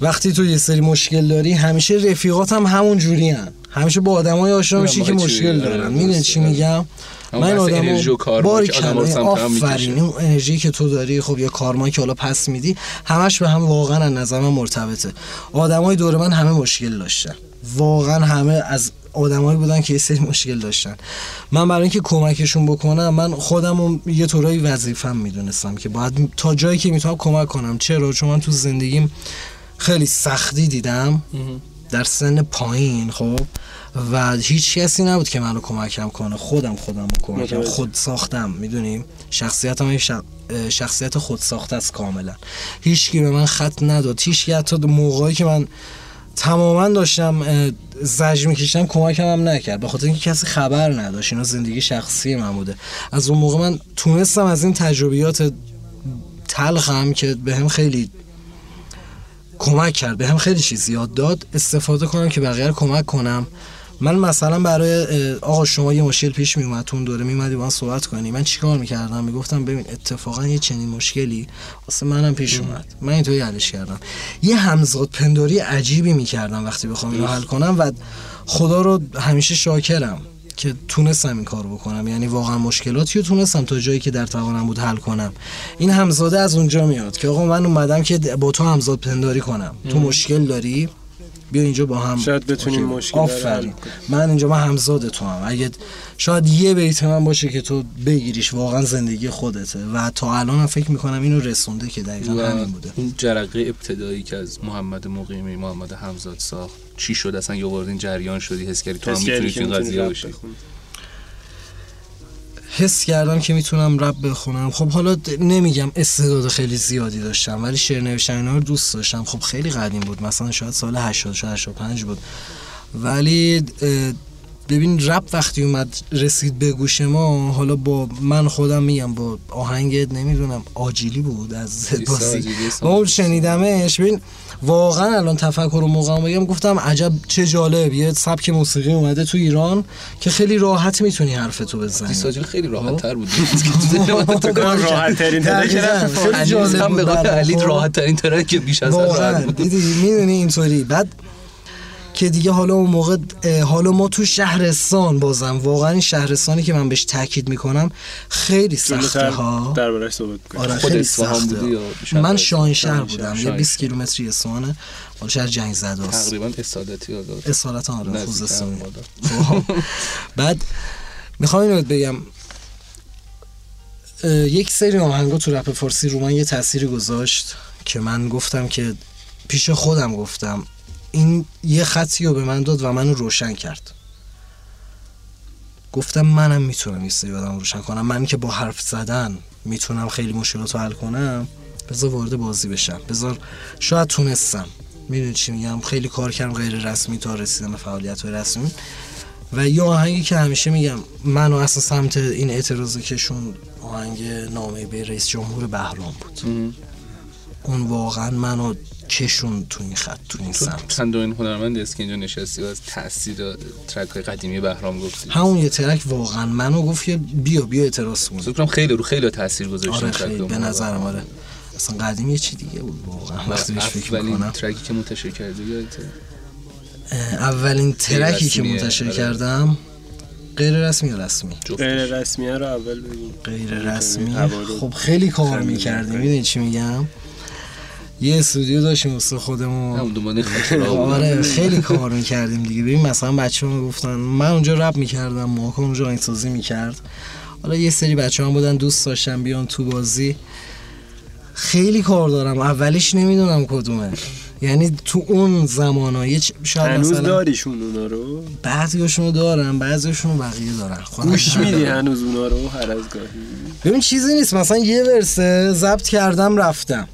Speaker 4: وقتی تو یه سری مشکل داری همیشه رفیقات هم همون جوری هن. همیشه با آدمای آشنا میشی که مشکل دارن. می‌دونی چی میگم؟
Speaker 3: من آدم
Speaker 4: باری آفرین اون انرژی که تو داری خب یا کارما که حالا پس میدی همش به هم واقعا از نظر من مرتبطه. آدمای دور من همه مشکل داشتن. واقعا همه از آدمایی بودن که یه سری مشکل داشتن. من برای اینکه کمکشون بکنم من خودم یه طورایی وظیفم می‌دونستم که باید تا جایی که می‌تونم کمک کنم. چرا؟ چون من تو زندگیم خیلی سختی دیدم در سن پایین خب؟ و هیچ کسی نبود که منو کمکم کنه. خودم خودم کمکم. خود ساختم می‌دونیم شخصیتم شخصیت خود ساخته است کاملا. هیچکی به من خط نداد. هیچ حتی موقعی که من تماما داشتم زج میکشتم کمکم هم نکرد. به خاطر اینکه کسی خبر نداشت. اینا زندگی شخصی من بوده. از اون موقع من تونستم از این تجربیات تلخم که به هم خیلی کمک کرد. به هم خیلی چیز یاد داد. استفاده کنم که بقیه کمک کنم. من مثلا برای آقا شما یه مشکل پیش می اومد اون دوره میمدی با من صحبت کنی. من چیکار می‌کردم می‌گفتم ببین اتفاقا یه چنین مشکلی واسه منم پیش اومد. من اینطوری حلش کردم. یه همزاد پنداری عجیبی می‌کردم وقتی بخوام اینو حل کنم و خدا رو همیشه شاکرم. که تونستم این کار بکنم. یعنی واقعا مشکلاتی رو تونستم تا جایی که در توانم بود حل کنم. این همزاده از اونجا میاد که آقا من اومدم که با تو همزاد پنداری کنم. تو مشکل داری؟ بیا اینجا با هم
Speaker 2: شاید بتونیم مشکل
Speaker 4: آفرین. من اینجا من همزاد تو هم. اگه شاید یه بیت من باشه که تو بگیریش واقعا زندگی خودته. و تا الان هم فکر می‌کنم اینو رسونده که دقیقا همین بوده.
Speaker 3: اون جرقه ابتدایی که از محمد مقیمی محمد همزاد ساخت چی شد؟ اصلا یه این جریان شدی حس کردی تو هم می‌تونی این قضیه باشی؟
Speaker 4: حس کردم که می‌تونم رب بخونم. خب حالا نمیگم استعداد خیلی زیادی داشتم ولی شعر نوشتن اینا رو دوست داشتم. خب خیلی قدیم بود مثلا شاید سال 80 85 بود. ولی ببین رپ وقتی اومد رسید به گوش ما حالا با من خودم میگم با آهنگ نمی‌دونم آجیلی بود از باسی اون شنیدمش. ببین واقعا الان تفکر و موقع بگم گفتم عجب چه جالب. یه سبک موسیقی اومده تو ایران که خیلی راحت می‌تونی حرفتو بزنی.
Speaker 3: دیساجیل خیلی راحت تر بود.
Speaker 2: راحت ترین
Speaker 3: هم به علی راحت ترین ترک بیش از
Speaker 4: دیدی می‌دونی اینطوری. بعد که دیگه حالا اون موقع حالا ما تو شهرستان بازم واقعا این شهرستانی که من بهش تاکید می‌کنم خیلی سخته ها
Speaker 2: دربارش صحبت
Speaker 4: آره خیلی سخته. من شاهین شهر بودم یه 20 کیلومتری اصفهانه حالا شهر جنگ زده است
Speaker 3: تقریبا اصالتی
Speaker 4: اصالت آره خوزستان. بعد می‌خوام اینو بگم. یک سری آهنگا تو رپ فارسی رو من یه تأثیری گذاشت که من گفتم که پیش خودم گفتم. این یه خطی رو به من داد و منو روشن کرد. گفتم منم می‌تونم یه سری آدم روشن کنم. من که با حرف زدن می‌تونم خیلی مشکلات رو حل کنم. بذار وارد بازی بشم. بذار شاید تونستم. می‌دونی چی میگم؟ خیلی کار کردم غیر رسمی تا رسیدن فعالیت رسمی. و یه آهنگی که همیشه میگم منو اصلا سمت این اعتراض کشون آهنگ نامه به رئیس جمهور بهرام بود. اون واقعا منو کشون تو این خط تو این سمت.
Speaker 3: چند این هنرمند است که اینجا نشستی و از تاثیر ترک های قدیمی بهرام گفتی.
Speaker 4: همون یه ترک واقعا منو گفت که بیا بیا اعتراض کن.
Speaker 3: فکر خیلی رو خیلی تاثیر گذاشت
Speaker 4: آره خیلی به نظرم آره. اصلا قدیمی یه چی دیگه بود واقعا وقتی بهش فکر می‌کنم.
Speaker 3: ترکی که منتشر کردی
Speaker 4: اولین ترکی که منتشر آره. کردم غیر رسمی یا رسمی؟
Speaker 2: غیر رسمی رو اول بگیم
Speaker 4: غیر رسمی؟ خب خیلی کار می‌کردیم می‌دونی چی میگم؟ یه استودیو داشتیم واسه خودمون. آره خیلی کار می‌کردیم دیگه. ببین مثلا بچه ها گفتن من اونجا رپ می‌کردم ماکا اونجا آهنگسازی می‌کرد. حالا یه سری بچه هم بودن دوست داشتن بیان تو بازی. خیلی کار دارم. اولیش نمی‌دونم کدومه. یعنی تو اون زمانایی
Speaker 2: شاید هنوز مثلا داریشون اونا رو؟
Speaker 4: بعضیاشون دارم بعضیاشون بقیه دارن.
Speaker 2: گوش میدی هنوز اونا رو؟ هر از گاهی.
Speaker 4: ببین چیزی نیست. مثلا یه ورسه ضبط کردم رفتم.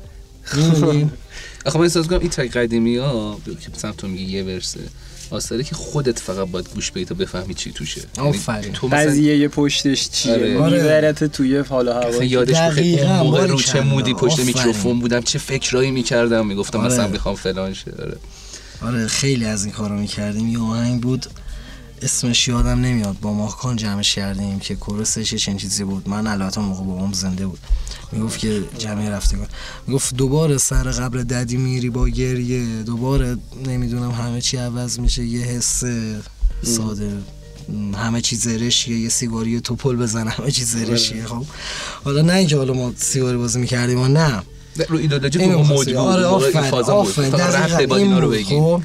Speaker 3: آخه من احساس کنم این ترک قدیمی ها که مثلا تو میگی یه ورسه آثاره که خودت فقط باید گوش بدی تا بفهمی چی توشه.
Speaker 4: یعنی آفرین.
Speaker 2: تو قضیه یه پشتش چیه؟ آره. میبرت توی حال هوا
Speaker 3: یادش بخیر اون موقع رو چه مودی پشت میکروفون بودم چه فکرایی می‌کردم می‌گفتم آره. مثلا می‌خوام فلان شه.
Speaker 4: آره. آره خیلی از این کارا می‌کردیم. یه آهنگ بود. اسمش یادم نمیاد. با ماکان جمعش کردیم که کورسش چنین چیزی بود. من البته موقع با هم زنده بود. می‌گفت که جمعی رفتگان می‌گفت دوباره سر قبل ددی میری با گریه. دوباره نمی‌دونم همه چی عوض میشه. یه حس ساده. همه چیز زرشیه. یه سیگاری توپل بزن. همه چیز زرشیه. خب. حالا نه اینکه حالا ما سیگاری بازی می‌کردیم و نه.
Speaker 3: رو ایدولوژی تو موج بود.
Speaker 4: آره آفرین. آفرین. دقیقاً این خب.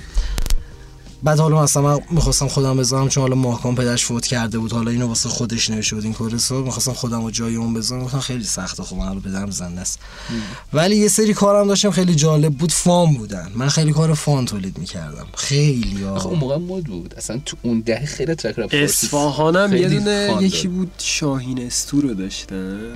Speaker 4: بعد حالا مثلا من می‌خواستم خودم بذارم چون حالا ماکان پدرش فوت کرده بود. حالا اینو واسه خودش نوشته بود این کورسو می‌خواستم خودم رو جای اون بذارم. گفتم خیلی سخته خب حالا پدرم زنده است. ولی یه سری کارم داشتم خیلی جالب بود فان بودن. من خیلی کار فان تولید می‌کردم. خیلی
Speaker 3: آخه اون موقع مود بود. اصلا تو اون دهه خیلی ترک رپ
Speaker 2: اصفهانم یه دونه یکی بود شاهین استو رو داشتن.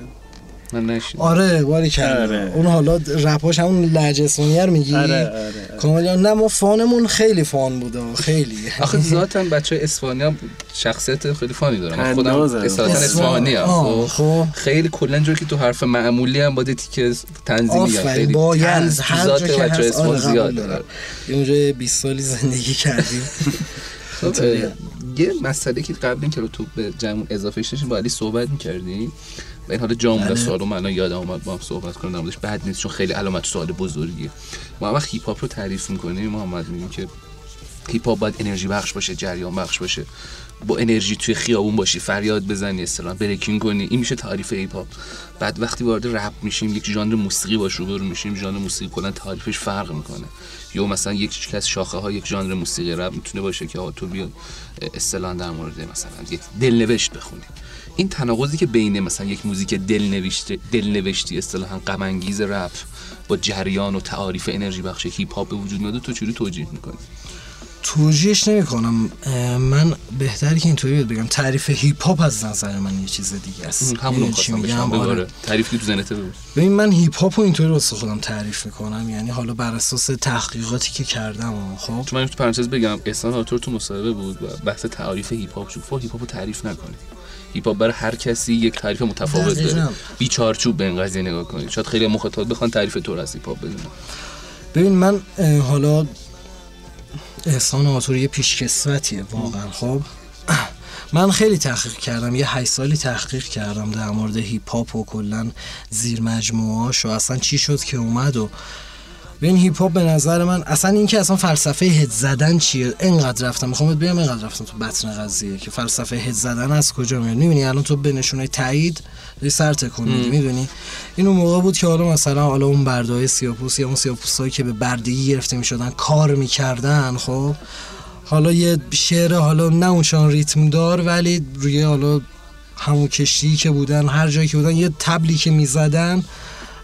Speaker 3: من
Speaker 4: آره باری آره. اون حالا رپاش همون اسپانیایی رو میگی؟
Speaker 2: آره آره
Speaker 4: کاملا نه ما فانمون خیلی فان بوده خیلی.
Speaker 3: آخه ذاتاً بچه اسپانیا شخصیت خیلی فانی دارن. خودم اصالتا اسپانی خب. خب. خیلی کلا جوری که تو حرف معمولی هم باید تیکه تنظیمی خیلی
Speaker 4: باید هر جا که هست آره زیاد داره. اونجا 20 سالی زندگی کردیم.
Speaker 3: خب یه مسئله که قبل این که رو تو به جمع اضافه شدیم با علی صحبت می‌کردیم. این حالا جامعه بله. سوال من یادم اومد با هم صحبت کنم نمیدونش بد نیست چون خیلی علامت سوال بزرگیه. ما وقت هیپ هاپ رو تعریف می‌کنیم محمد میگیم که هیپ هاپ باید انرژی بخش باشه جریان بخش باشه. با انرژی توی خیابون باشی فریاد بزنی اصطلاح breaking کنی این میشه تعریف هیپ هاپ بعد وقتی وارد رپ میشیم یک ژانر موسیقی باش روبرو میشیم ژانر موسیقی کلا تعریفش فرق می‌کنه. یا مثلا یک از شاخه ها یک ژانر موسیقی رپ می‌تونه باشه که تو بیا اصطلاح در مورد مثلا یک دلنوشته بخونی. این تناقضی که بین مثلا یک موزیک دلنوشته دلنوشتی اصطلاحا غم انگیز رپ با جریان و تعاریف انرژی بخش هیپ هاپ به وجود میاد تو چجوری توجیه می‌کنی؟
Speaker 4: توجیهش نمی کنم من بهتری که اینطوری بگم. تعریف هیپ هاپ از نظر من یه چیز دیگه است.
Speaker 3: همون چی میگم؟ آره. تعریف تو ذهنت
Speaker 4: ببین من هیپ هاپ رو اینطوری واسه خودم تعریف می‌کنم. یعنی حالا بر اساس تحقیقاتی که کردم خب؟
Speaker 3: تو من تو پرانتز بگم احسان آرتور تو مصاحبه بود و بحث تعریف هیپ هاپ شد. هیپ هاپ رو تعریف نکنید هیپ هاپ برای هر کسی یک تعریف متفاوت داره. بی چارچوب به این قضیه نگاه کنید. شاید خیلی مخاطب بخوان تعریف تو از هیپ هاپ بدونن.
Speaker 4: ببین من حالا احسان آتوری یه پیشکسوتیه واقعا. خب من خیلی تحقیق کردم یه هشت سالی تحقیق کردم در مورد هیپ هاپ و کلا زیر مجموعاش و اصلا چی شد که اومد و این هیپ هاپ به نظر من اصلا این که اصلا فلسفه head زدن چیه؟ اینقدر رفتم. می‌خوام بگم اینقدر رفتم تو بطن قضیه که فلسفه head زدن از کجا میاد. می‌بینی الان تو به نشونه تایید یه سر تکون میدی می‌دونی؟ این اون موقع بود که حالا مثلا حالا اون بردای سیاپوست یا اون سیاپوستایی که به بردگی گرفته می‌شدن کار می‌کردن خب؟ حالا یه شعر حالا نه اونشان ریتم دار ولی روی حالا همون کشتی که بودن هر جایی که بودن یه تبلی که می‌زدن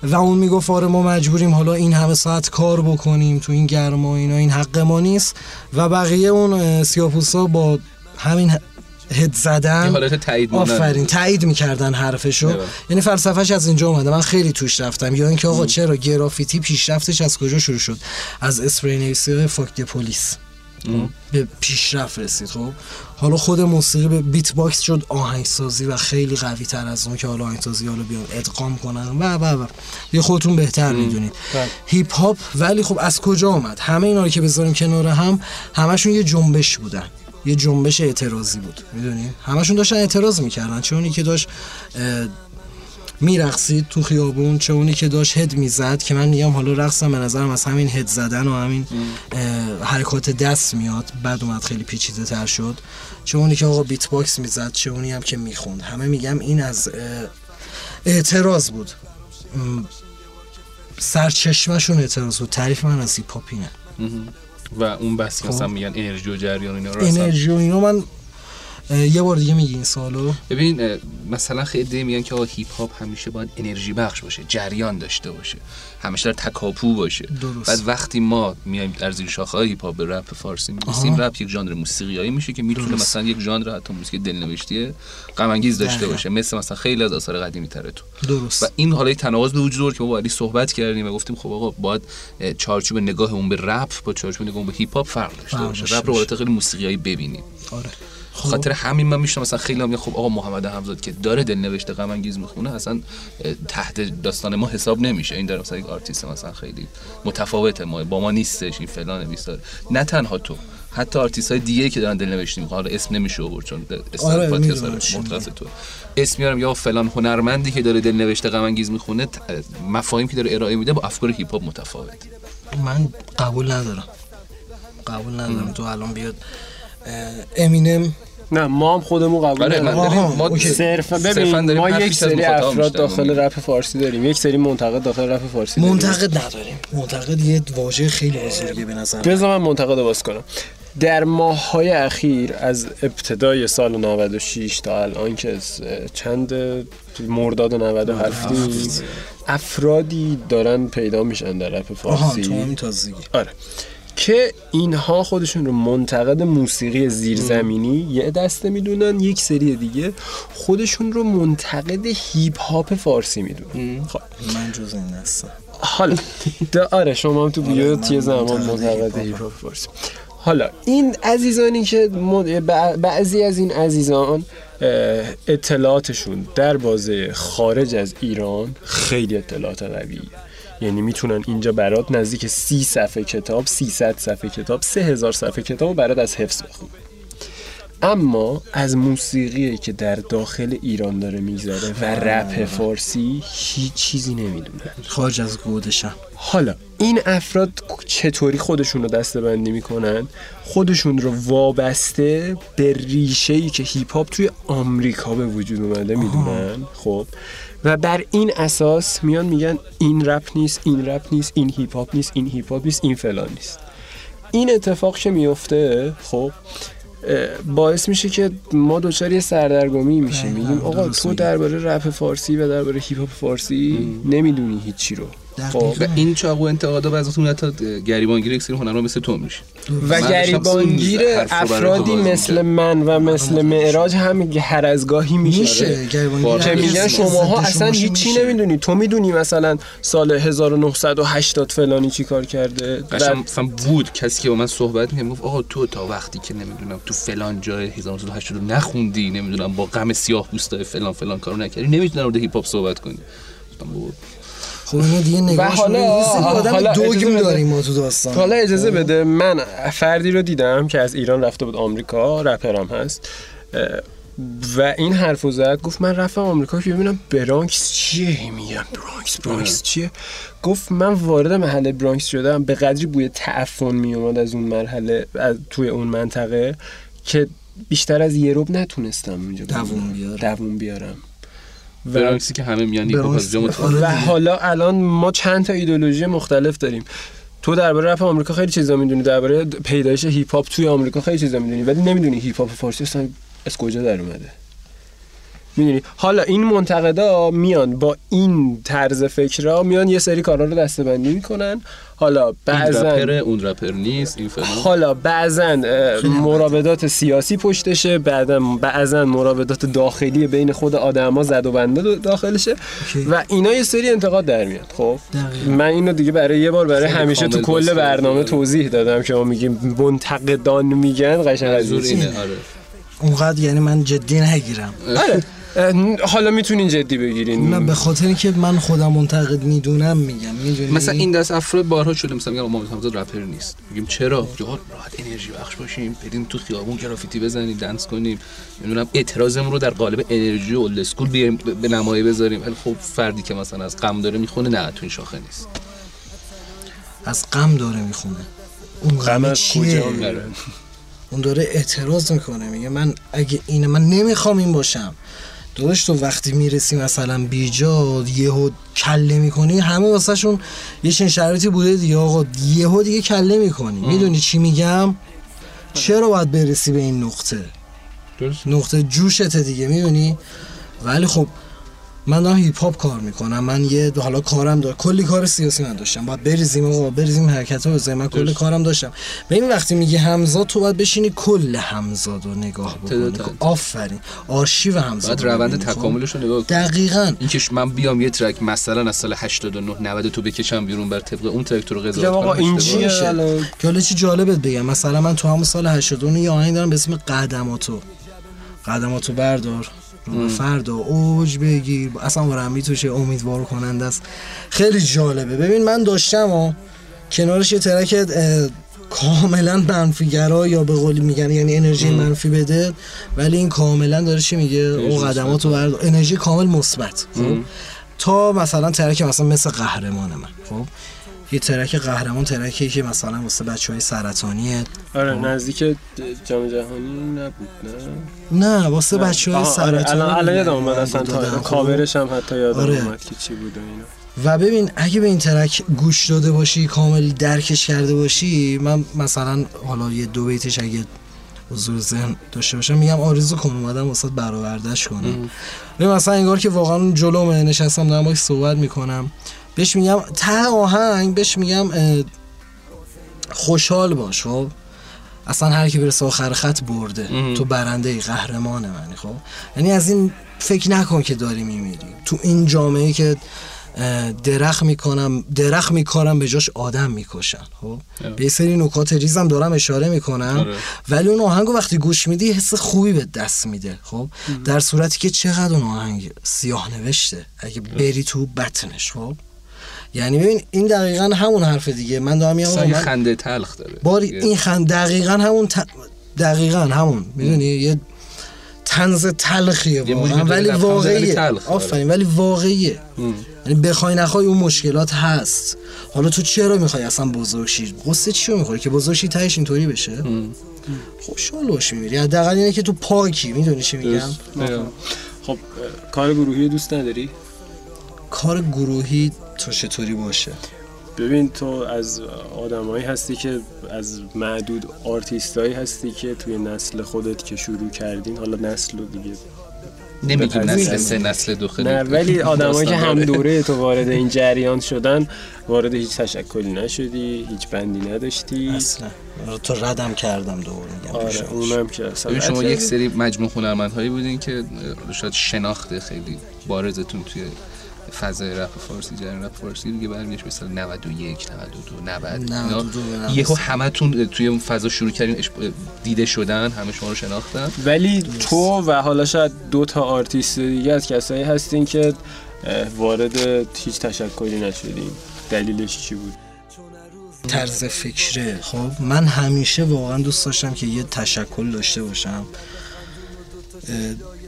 Speaker 4: و اون می‌گفت آره ما مجبوریم حالا این همه ساعت کار بکنیم تو این گرما اینا این حق ما نیست. و بقیه اون سیاپوسا با همین هد زدن
Speaker 3: حالت تایید
Speaker 4: آفرین تایید می‌کردن حرفشو. یعنی فلسفهش از اینجا اومده. من خیلی توش رفتم. یا اینکه آقا چرا گرافیتی پیشرفتش از کجا شروع شد؟ از اسپری نویسی fuck police به پیشرفت رسید خب؟ حالا خود موسیقی به beatbox شد آهنگسازی و خیلی قوی تر از اون که حالا آهنگسازی حالا بیان ادغام کنن. و و و. یه خودتون بهتر می‌دونید. بله. هیپ هاپ ولی خب از کجا آمد؟ همه اینا رو که بذاریم کنار هم همشون یه جنبش بودن. یه جنبش اعتراضی بود می‌دونی؟ همشون داشتن اعتراض می‌کردن. چه اونی که داشت میرقصید تو خیابون چه اونی که داشت head می‌زد که من میگم حالا رقصم به نظرم از همین head زدن و همین حرکات دست میاد. بعد اومد خیلی پیچیده تر شد. چه اونی که آقا beatbox می‌زد چه اونی هم که می‌خوند. همه میگم این از اعتراض بود. سرچشمشون اعتراض بود. تعریف من از هیپ هاپ اینه
Speaker 3: و اون بس مثلا خب. میگن انرژی و جریان اینا رو
Speaker 4: انرژی و اینا من یه بار دیگه میگی این سوالو.
Speaker 3: ببین مثلا خیلی میگن که هیپ هاپ همیشه باید انرژی بخش باشه جریان داشته باشه همیشه در تکاپو باشه.
Speaker 4: درست.
Speaker 3: بعد وقتی ما میایم در زیر شاخه هیپ هاپ به رپ فارسی می‌رسیم رپ یک ژانر موسیقیایی میشه که می‌تونه مثلا یک ژانر حتی موسیقی دلنوشتی غم انگیز داشته باشه. مثل مثلا خیلی از آثار قدیمی تره تو.
Speaker 4: درست.
Speaker 3: و این حالا تناقض به وجود که ما با صحبت کردیم و گفتیم خب آقا باید چارچوب نگاهمون به رپ با چارچوب نگاهمون به هیپ هاپ فرق داشته باشه. رپ رو خیلی موسیقیایی ببینیم.
Speaker 4: آره.
Speaker 3: خاطر همین من میشنم مثلا خیلی هم خب آقا محمد همزاد که داره دل نوشته غم انگیز می‌خونه اصلا تحت داستان ما حساب نمیشه. این در مثلا یک آرتیست مثلا خیلی متفاوته ما با ما نیستش این فلان بیستار نه تنها تو حتی آرتیست های دیگه که دارن دل نوشته حالا اسم نمیشه آورد چون
Speaker 4: آره
Speaker 3: تو. اسم میارم یا فلان هنرمندی که داره دل نوشته غم انگیز می‌خونه مفاهیم که داره ارائه میده با افکار هیپ هاپ متفاوت.
Speaker 4: من قبول ندارم. قبول ندارم. تو الان بیاد امینم.
Speaker 2: نه ما هم خودمون قبول
Speaker 3: آره ما
Speaker 2: صرف ببین ما یک سری افراد داخل رپ فارسی داریم یک سری منتقد داخل رپ فارسی
Speaker 4: داریم. منتقد نداریم. منتقد یه واژه خیلی بزرگه به نظر
Speaker 2: بذار من منتقد باز کنم. در ماه های اخیر از ابتدای سال 96 تا الان که چند مرداد 97 افرادی دارن پیدا میشن در رپ فارسی.
Speaker 4: آها تو
Speaker 2: آره. که اینها خودشون رو منتقد موسیقی زیرزمینی یه دسته می‌دونن یک سری دیگه خودشون رو منتقد هیپ هاپ فارسی می‌دونن.
Speaker 4: خب. من جز این دسته
Speaker 2: حالا آره شما هم تو آره، بیو توی یه زمان منتقد هیپ هاپ فارسی. حالا این عزیزانی که بعضی از این عزیزان اطلاعاتشون در بازه خارج از ایران خیلی اطلاعات قویه. یعنی می‌تونن اینجا برات نزدیک سی صفحه کتاب 300 صفحه کتاب 3000 صفحه کتاب برات از حفظ بخونه اما از موسیقی که در داخل ایران داره میگذره و رپ فارسی هیچ چیزی نمی‌دونن
Speaker 4: خارج از گودشم.
Speaker 2: حالا این افراد چطوری خودشون رو دسته بندی می‌کنن؟ خودشون رو وابسته به ریشه ای که هیپ هاپ توی آمریکا به وجود اومده می‌دونن خب؟ و بر این اساس میان میگن این رپ نیست این رپ نیست این هیپ هاپ نیست این هیپ هاپ نیست این فلان نیست. این اتفاق که میفته؟ خب باعث میشه که ما دوچار یه سردرگمی میشیم. میگیم آقا تو درباره رپ فارسی و درباره هیپ هاپ فارسی نمی‌دونی هیچی رو.
Speaker 3: خب این چاقو انتقادا بعضیتون حتی گریبانگیر یک سری هنرمند مثل تو میشه.
Speaker 2: و گریبانگیر افرادی مثل من و مثل معراج هم هر از گاهی میشه. که میگن شماها اصلا هیچی نمی‌دونی. تو می‌دونی مثلا سال 1980 فلانی چی کار کرده.
Speaker 3: مثلا بود کسی که با من صحبت می‌کنه گفت آقا تو تا وقتی که نمی‌دونم تو فلان جای 1980 نخوندی نمی‌دونم با غم سیاه پوستای فلان فلان کارو نکردی نمی‌تونی در هیپ هاپ صحبت کنی.
Speaker 4: خب اینو دیگه نگاهش حالا حالا دوگم داریم ما تو داستان.
Speaker 2: حالا اجازه خب. بده. من فردی رو دیدم که از ایران رفته بود آمریکا رپرم هست. و این حرفو زد. گفت من رفتم آمریکا که ببینم برانکس چیه؟ میگم برانکس برانکس چیه؟ گفت من وارد محله برانکس شدم. به قدری بوی تعفن میومد از اون محله از توی اون منطقه که بیشتر از یه ربع نتونستم اونجا
Speaker 4: دووم بیارم.
Speaker 2: دووم بیارم.
Speaker 3: برانکسی که همه میان
Speaker 2: و حالا الان ما چند تا ایدولوژی مختلف داریم. تو درباره رپ آمریکا خیلی چیزا می‌دونی. درباره پیدایش هیپ هاپ توی آمریکا خیلی چیزا می‌دونی. ولی نمی‌دونی هیپ هاپ فارسی اصلا از کجا در اومده. می‌دونی؟ حالا این منتقدا میان با این طرز فکرها میان یه سری کارا رو دستبندی می‌کنن. حالا بعضا
Speaker 3: اون رپر نیست این
Speaker 2: حالا بعضا مراودات سیاسی پشتشه بعدا بعضا مراودات داخلی بین خود آدما زد و بنده داخلشه و اینا یه سری انتقاد در میاد خب؟ من اینو دیگه برای یه بار برای همیشه تو کل برنامه توضیح دادم که ما میگیم منتقدان میگن قشنگ. از
Speaker 3: اینه آره.
Speaker 4: اونقدر یعنی من جدی نگیرم.
Speaker 2: آره. حالا می‌تونین جدی بگیرین.
Speaker 4: نه به خاطر اینکه من خودم منتقد می‌دونم میگم می‌دونی؟
Speaker 3: مثلا این دست افراد بارها شده مثلا میگم ما مثلا رپر نیست. میگیم چرا؟ راحت انرژی بخش باشیم بریم تو خیابون گرافیتی بزنیم دنس کنیم. می‌دونم اعتراضمون رو در قالب انرژی و اسکول بیاریم به نمایش بذاریم. ولی خب فردی که مثلا از غم داره می‌خونه نه تو این شاخه نیست.
Speaker 4: از غم داره می‌خونه. اون غم چیه؟ اون داره اعتراض می‌کنه میگه من اگه اینه من نمی‌خوام این باشم. داداش تو وقتی می‌رسی مثلا بیجا یهو کله می‌کنی همه واسه شون یه چنین شرایطی بوده دیگه. آقا یهو دیگه کله می‌کنی. می‌دونی چی میگم؟ چرا باید برسی به این نقطه؟ نقطه جوشته دیگه می‌دونی؟ ولی خب من دارم هیپ هاپ کار می‌کنم من یه حالا کارم دارم کلی کار سیاسی من داشتم باید بریزیم آقا بریزیم حرکت ها بزنیم من کلی کارم داشتم. به این وقتی میگه همزاد تو باید بشینی کل همزاد رو نگاه بکنی. آفرین. آرشیو همزاد
Speaker 3: باید روند تکاملش رو نگاه
Speaker 4: کنی دقیقاً.
Speaker 3: اینکه من بیام یه ترک مثلا از سال 89 90 تو بکشم بیرون بر طبق اون ترک تو رو قضاوت
Speaker 2: کنم این چیه
Speaker 4: که چی جالبت بگم؟ مثلا من تو همون سال 89 یه آهنگ دارم به اسم قدماتو. قدماتو بردار. فردا اوج بگیر. اصلا ورمی توشه امیدوار کننده است. خیلی جالبه. ببین من داشتم و کنارش یه ترک کاملا منفیگرا یا به قولی میگن یعنی انرژی منفی بده. ولی این کاملا داره چی میگه؟ اون قدماتو برد انرژی کامل مثبت. خب. تا مثلا ترک مثلا مثل قهرمان من. خب. یه ترک قهرمان ترکی که مثلا واسه بچه های سرطانیه.
Speaker 2: آره. نزدیک جام جهانی نبود نه؟
Speaker 4: نه واسه بچه های آره، سرطانی
Speaker 2: الان الان یادم اومد اصلا تا. کاورش هم حتی یادم آره. اومد که چی بود اینا.
Speaker 4: و ببین اگه به این ترک گوش داده باشی کامل درکش کرده باشی من مثلا حالا یه دو بیتش اگه حضور ذهن داشته باشم میگم آرزو کن اومدم واسه برآوردش کنم. ببین مثلا انگار که واقعا جلوم نشستم دارم باش صحبت می‌کنم. بهش میگم ته آهنگ بهش میگم خوشحال باش خب؟ اصلا هر کی برسه آخر خط برده. تو برنده ای قهرمان منی خب؟ یعنی از این فکر نکن که داری میمیری. تو این جامعه که درخ می‌کنم درخ میکارم به جاش آدم می‌کشن خب؟ به سری نکات ریزم دارم اشاره می‌کنم. آره. ولی اون آهنگو وقتی گوش میدی حس خوبی به دست میده خب؟ در صورتی که چقدر اون آهنگ سیاه نوشته اگه بری تو بطنش خب؟ یعنی ببین این دقیقا همون حرف دیگه. من دارم میگم
Speaker 3: من خنده تلخ داره.
Speaker 4: باری این خنده دقیقا همون ت... دقیقا همون می‌دونی؟ یه تنز تلخیه واقعا. ولی واقعیه. آفرین ولی واقعیه. یعنی بخوای نخوای اون مشکلات هست. حالا تو چرا می‌خوای اصلا بزرگ شی قصه چی رو می‌خوای که بزرگ شی تهش اینطوری بشه؟ خوشحال باش میمیری. حداقل اینه که تو پاکی. می‌دونی چی میگم؟
Speaker 2: خب کار گروهی دوست نداری؟
Speaker 4: کار گروهی تو چطوری باشه؟
Speaker 2: ببین تو از آدمایی هستی که از معدود آرتیستایی هستی که توی نسل خودت که شروع کردین حالا نسل و دیگه
Speaker 3: نمیگیم نسل سه نسل دو خیلی
Speaker 2: نه ولی آدمایی که هم دوره تو وارد این جریان شدن وارد هیچ تشکلی نشدی هیچ بندی نداشتی.
Speaker 4: اصلا. تو ردم کردم میگم.
Speaker 2: آره اونم که اصلا.
Speaker 3: شما یک سری مجموع هنرمندهایی بودین که شاید شناخته خیلی بارزتون توی فضای رپ فارسی جریان رپ فارسی دیگه برمیگشت مثلا 91 92 90 یهو همتون توی اون فضا شروع کردین دیده شدن همه شما رو شناختن.
Speaker 2: ولی تو و حالا شاید دو تا آرتیست دیگه از کسایی هستین که وارد هیچ تشکلی نشدین. دلیلش چی بود؟
Speaker 4: طرز فکره. خب من همیشه واقعا دوست داشتم که یه تشکل داشته باشم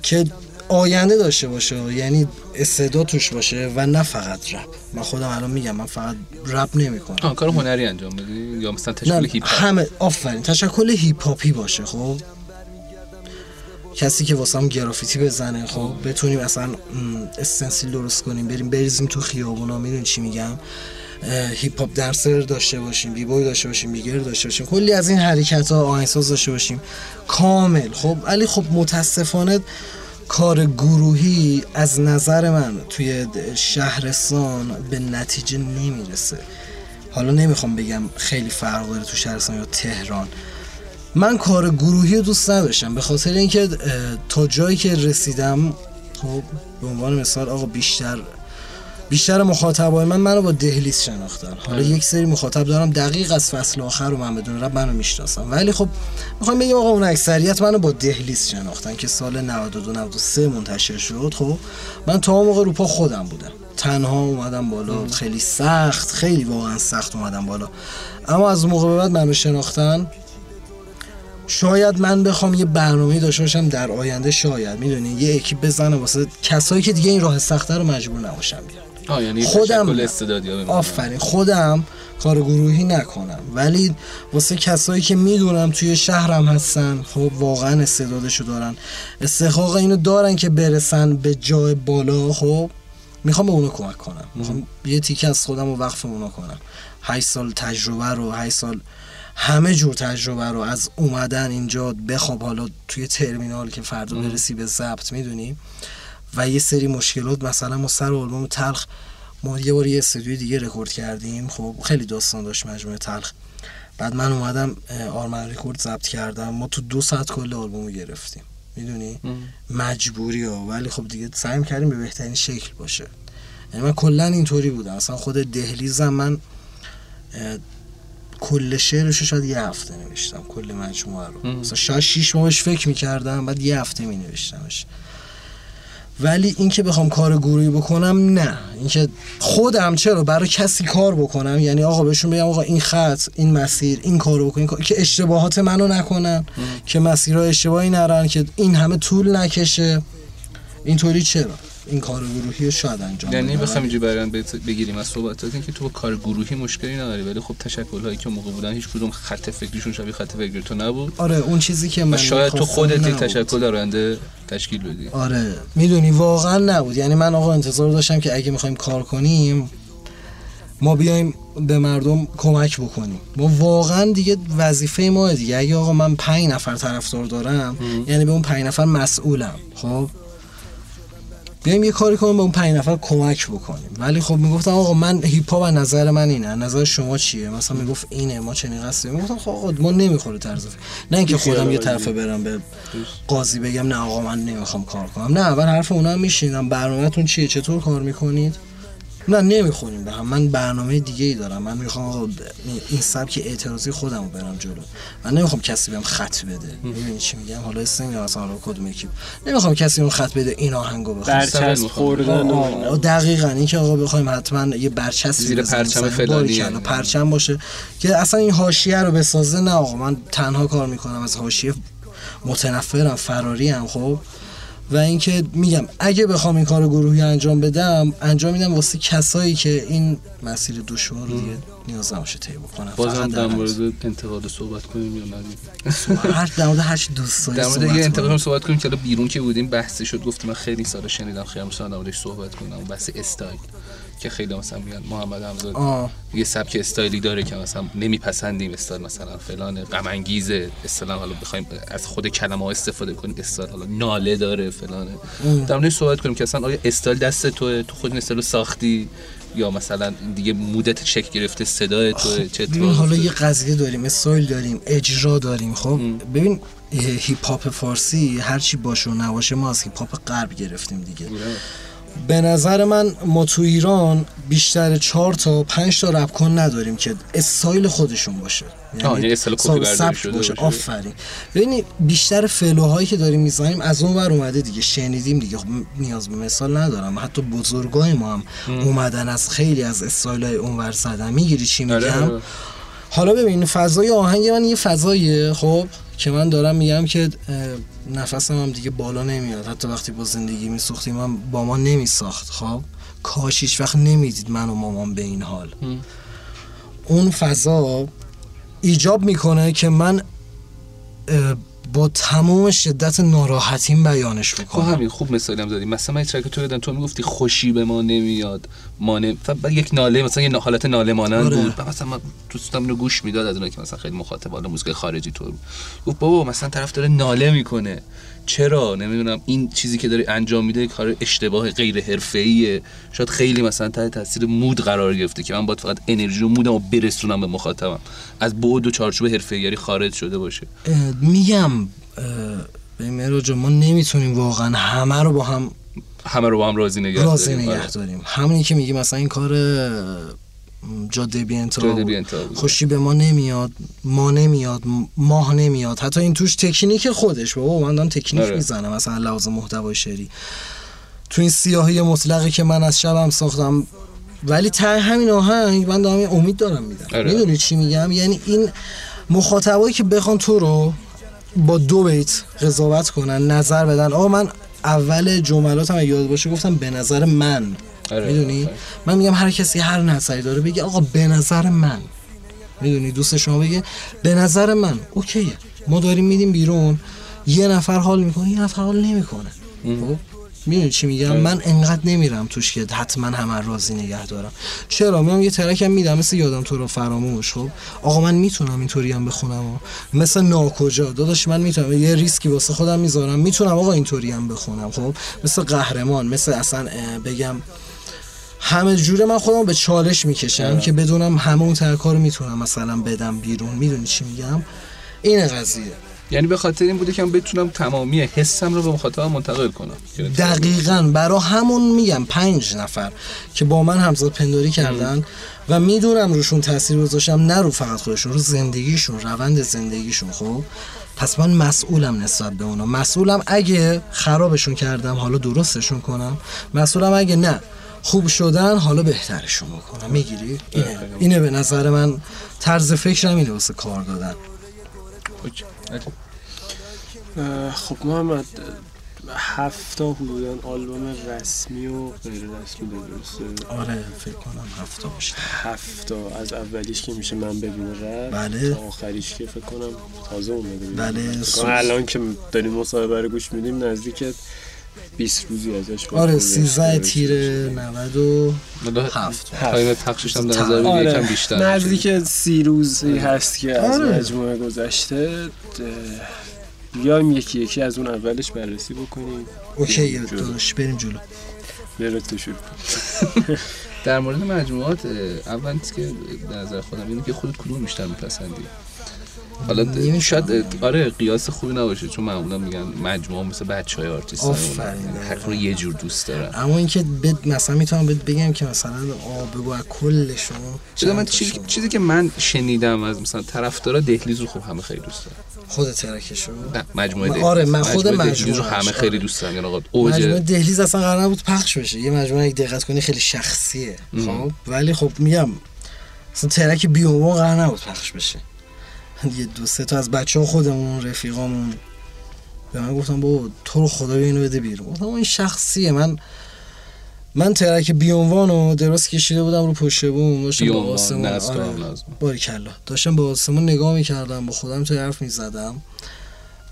Speaker 4: که آینده داشته باشه. یعنی استعداد توش باشه و نه فقط رپ. من خودم الان میگم من فقط رپ نمی‌کنم.
Speaker 3: کار هنری انجام بدی؟ یا مثلا تشکل هیپ
Speaker 4: همه آفرین. تشکل هیپ هاپی باشه خب؟ کسی که واسم گرافیتی بزنه خب؟ بتونیم مثلا استنسیل درست کنیم بریم بریزیم تو خیابونا. می‌دونی چی میگم؟ hip hop dancer داشته باشیم b-boy داشته باشیم b-girl داشته باشیم. کلی از این حرکت ها آهنگساز داشته باشیم. کامل خب؟ ولی خب متاسفانه کار گروهی از نظر من توی شهرستان به نتیجه نمی‌رسه. حالا نمی‌خوام بگم خیلی فرق داره تو شهرستان یا تهران. من کار گروهی رو دوست نداشتم به خاطر اینکه تا جایی که رسیدم خب به عنوان مثال آقا بیشتر بیشتر مخاطبای من منو با دهلیز شناختن. حالا یک سری مخاطب دارم دقیق از فصل آخر رو من بدون رب منو می‌شناسم ولی خب می‌خوام بگم آقا اون اکثریت منو با دهلیز شناختن که سال 92 93 منتشر شد. خب من تا موقع رو پا خودم بودم. تنها اومدم بالا. خیلی سخت خیلی واقعا سخت اومدم بالا. اما از موقع به بعد منو شناختن شاید من بخوام یه برنامه داشته باشم در آینده شاید. می‌دونی؟ یه اکیپ بزنه واسه کسایی که دیگه این راه سخته رو مجبور نباشم بیان
Speaker 3: یعنی خودم
Speaker 4: آفرین. خودم کار گروهی نکنم. ولی واسه کسایی که می‌دونم توی شهرم هستن خب واقعا استعدادشو دارن. استحقاق اینو دارن که برسن به جای بالا. خب می‌خوام به اونو کمک کنم. می‌خوام یه تیکه از خودم رو وقف اونو کنم. 8 سال تجربه رو 8 سال همه جور تجربه رو از اومدن اینجا بخواب حالا توی ترمینال که فردا برسی به ضبط می‌دونی. و یه سری مشکلات مثلا ما سر آلبوم تلخ ما یه بار یه استودیوی دیگه رکورد کردیم. خب خیلی داستان داشت مجموعه تلخ. بعد من اومدم آرمن رکورد ضبط کردم. ما تو دو ساعت کل آلبومو گرفتیم. می‌دونی؟ مجبوری ها. ولی خب دیگه سعی کردیم به بهترین شکل باشه. یعنی من کلا اینطوری بودم. اصلا خود دهلیزم من کل شعرش شاید یه هفته نوشتم کل مجموعه رو. مثلا شاید شیش ماهش فکر می‌کردم بعد یه هفته می نوشتمش ولی اینکه بخوام کار گروهی بکنم نه. اینکه خودم چرا برای کسی کار بکنم؟ یعنی آقا بهشون بگم آقا این خط این مسیر این کارو بکن که اشتباهات منو نکنن که مسیرها اشتباهی نرن که این همه طول نکشه. اینطوری چرا؟ این کار گروهی شاید انجام
Speaker 3: یعنی بخوام اینجوری برام بگیریم از صحبتات که تو با کار گروهی مشکلی نداری ولی خب تشکل هایی که موقع بودن هیچ کدوم خط فکریشون شبیه خط فکری تو نبود.
Speaker 4: آره اون چیزی که من
Speaker 3: شاید تو خودت یک تشکل دارنده تشکیل بدی.
Speaker 4: آره می‌دونی واقعا نبود. یعنی من آقا انتظار داشتم که اگه می‌خوایم کار کنیم ما بیایم به مردم کمک بکنیم. ما واقعا دیگه وظیفه ما دیگه. اگه آقا من پنج نفر طرفدار دارم یعنی به اون پنج نفر مسئولم. خب؟ بیایم یه کاری کنیم به اون پنج نفر کمک بکنیم. ولی خب می‌گفتم آقا من هیپ هاپ نظر من اینه نظر شما چیه؟ مثلا می‌گفت اینه ما چنین قصدی می‌گفتم خب آقا ما نمی‌خوره طرز نه اینکه خودم یه طرفه برم به قاضی بگم نه آقا من نمی‌خوام کار کنم. نه اول حرف اونا هم میشینم برنامهتون چیه؟ چطور کار می‌کنید؟ نه نمی‌خونیم. به هم من برنامه دیگه ای دارم. من می‌خوام این سبک اعتراضی خودمو برم جلو. من نمی‌خوام کسی بهم خط بده. می‌بینی چی میگم؟ حالا اسم یا مثلا کدوم یکی. نمی‌خوام کسی اون خط بده این آهنگو بخوام
Speaker 2: خوردن
Speaker 4: دقیقاً. این که آقا بخوایم حتما یه برچسب
Speaker 3: زیر پرچم فلانی
Speaker 4: پرچم باشه. که اصلا این حاشیه رو بسازه نه آقا. من تنها کار می‌کنم. از حاشیه متنفرم فراری هم خب؟ و اینکه میگم اگه بخوام این کار گروهی انجام بدم انجام میدم واسه کسایی که این مسیر دشوار رو دیگه نیاز نباشه طی بکنن.
Speaker 3: بازم در مورد انتقاد صحبت کنیم یا
Speaker 4: نه؟ هر در مورد هر چی دوست
Speaker 3: در مورد یه انتقاد صحبت کنیم که بیرون که بودیم بحثی شد گفتم من خیلی سال شنیدم خیلی مثلا در موردش صحبت کنم بحث استایل. که خیلی مثلا میگن محمد حمزه یه سبک استایلی داره که مثلا نمیپسندیم استایل مثلا فلان غم انگیزه اصطلاح حالا بخوایم از خود کلمه ها استفاده کنیم استایل حالا ناله داره فلانه در مورد صحبت کنیم که اصلا آیا استایل دست تو تو خود استایل ساختی؟ یا مثلا دیگه مودت چک گرفته صدای تو
Speaker 4: چه حالا یه قضیه داریم استایل داریم اجرا داریم خب؟ ببین hip hop فارسی هرچی باشه و نباشه ما از hip hop غرب گرفتیم دیگه. به نظر من ما تو ایران بیشتر چهار تا پنج تا رپ کن نداریم که استایل خودشون باشه.
Speaker 3: یعنی استایل
Speaker 4: شده باشه. آفرین. ببینید بیشتر flow هایی که داریم می‌زنیم از اون ور اومده دیگه. شنیدیم دیگه. خب نیاز به مثال ندارم. حتی بزرگای ما هم اومدن از خیلی از استایل های اون ور زدن. می‌گیری چی آره، میگم. حالا ببین فضای آهنگ من یه فضاییه خب؟ که من دارم میگم که نفسم هم دیگه بالا نمیاد. حتی وقتی با زندگی میسوختیم من با ما نمیساخت. خب؟ کاش هیچ وقت نمی‌دید من و مامان به این حال. اون فضا ایجاب می‌کنه که من با تمام شدت ناراحتیم بیانش بکنم
Speaker 3: خب همین خوب مثالی هم زدی. مثلا من ترک تو یادم تو می‌گفتی خوشی به ما نمیاد ما نمی... یک ناله مثلا یه حالت ناله مانند آره. بود. مثلا من دوستم اینو گوش می‌داد از اونایی که مثلا خیلی مخاطب حالا موزیک خارجی تو گفت بابا مثلا طرف داره ناله می‌کنه. چرا؟ نمی‌دونم. این چیزی که داری انجام میده کار اشتباه غیر حرفه‌ایه شاید خیلی مثلا تحت تاثیر مود قرار گرفته که من باید فقط انرژی و مودم رو برسونم به مخاطبم. از بعد و چارچوب حرفه‌ای خارج شده باشه.
Speaker 4: میگم به مراج ما نمی‌تونیم واقعا همه رو با هم
Speaker 3: همه رو با هم راضی نگه
Speaker 4: راضی داریم. نگه داریم. همونی که میگی مثلا این کار جاده بی خوشی به ما نمیاد ما نمیاد ماه نمیاد. حتی این توش تکنیک خودش بابا من دارم تکنیک آره. می‌زنم. مثلا لحاظ محتوای شعری. تو این سیاهی مطلقی که من از شبم ساختم ولی ته همین آهنگ من دارم امید دارم میدم. آره. می‌دونی چی میگم؟ یعنی این مخاطبایی که بخوان تو رو با دو بیت قضاوت کنن نظر بدن. آقا من اول جملاتم یاد باشه گفتم به نظر من. آره، می‌دونی؟ من میگم هر کسی هر نظری داره بگه آقا به نظر من. می‌دونی؟ دوست شما بگه به نظر من. اوکیه. ما داریم میدیم بیرون. یه نفر حال می‌کنه یه نفر حال نمی‌کنه. خب؟ می‌دونی چی میگم؟ آره. من انقدر نمیرم توش که حتما همه راضی نگه دارم. چرا؟ میام یه ترکم میدم مثل یادم تو رو فراموش خب؟ آقا من می‌تونم اینطوری هم بخونم و مثل ناکجا. داداش من می‌تونم یه ریسکی واسه خودم می‌ذارم. می‌تونم آقا اینطوری هم بخونم خب؟ مثل قهرمان مثل اصلا بگم همه جوره من خودم به چالش می‌کشم که بدونم همه اون ترکا رو می‌تونم مثلا بدم بیرون. می‌دونی چی میگم؟ این قضیه.
Speaker 3: یعنی به خاطر این بوده که من بتونم تمامی حسم رو به مخاطبم منتقل کنم.
Speaker 4: دقیقا. برا همون میگم پنج نفر که با من همزاد پنداری کردن و می‌دونم روشون تاثیر گذاشتم نه رو فقط خودشون رو زندگیشون روند زندگیشون. خب؟ پس من مسئولم نسبت به اونا. مسئولم اگه خرابشون کردم حالا درستشون کنم. مسئولم اگه نه خوب شدن حالا بهترشون بکنم می‌گیری؟ اینه, اینه به نظر من. طرز فکرم اینه واسه کار دادن.
Speaker 2: خب محمد هفتا حدودا آلبوم رسمی و غیر رسمی درسته؟
Speaker 4: آره فکر کنم هفتا باشه.
Speaker 2: هفتا. از اولیش که میشه من رفت
Speaker 4: بله.
Speaker 2: تا آخریش که فکر کنم تازه اومده.
Speaker 4: بله.
Speaker 2: الان که داریم مصاحبه رو گوش میدیم نزدیک 20 روزی ازش
Speaker 4: آره 13 تیر 97
Speaker 3: تایم پخشش هم در نظر آره. یکم بیشتر
Speaker 2: نزدیک 30 روزی هست که از آره. مجموعه گذشته. بیایم یکی یکی از اون اولش بررسی بکنیم.
Speaker 4: اوکی داداش بریم جلو.
Speaker 2: برو تو شروع
Speaker 3: در مورد مجموعات اول که در نظر خودم اینه که خودت کدوم بیشتر میپسندی؟ حالا شاید آره قیاس خوبی نباشه چون معمولا میگن مجموعه مثل بچه های آرتیست هر رو یه جور دوست دارن.
Speaker 4: اما اینکه بد مثلا می‌تونم بهت بگم که مثلا بگو از کلشون
Speaker 3: چیزی من چیزی که من شنیدم از مثلا طرفدارا دهلیز رو خوب همه خیلی دوست دارن.
Speaker 4: خود ترکشو؟
Speaker 3: نه مجموعه دهلیز.
Speaker 4: آره من خود مجموعه
Speaker 3: رو همه خیلی دوست دارن. یعنی آقا
Speaker 4: اوج مجموعه دهلیز اصلا قرار نبود پخش بشه. یه مجموعه یک دقت کنی خیلی شخصیه خب؟ ولی خب میگم مثلا ترک بیومو قرار نبود پخش بشه. یه دو سه تا از بچه ها خودمون رفیقامون. به من گفتم با تو رو خدا اینو بده بیرون. گفتم این شخصیه. من من ترک بیونوان رو درست کشیده بودم رو پشت بوم. داشتم با آسمون آره. باری کلا. داشتم با آسمون نگاه می‌کردم با خودم تو حرف می‌زدم.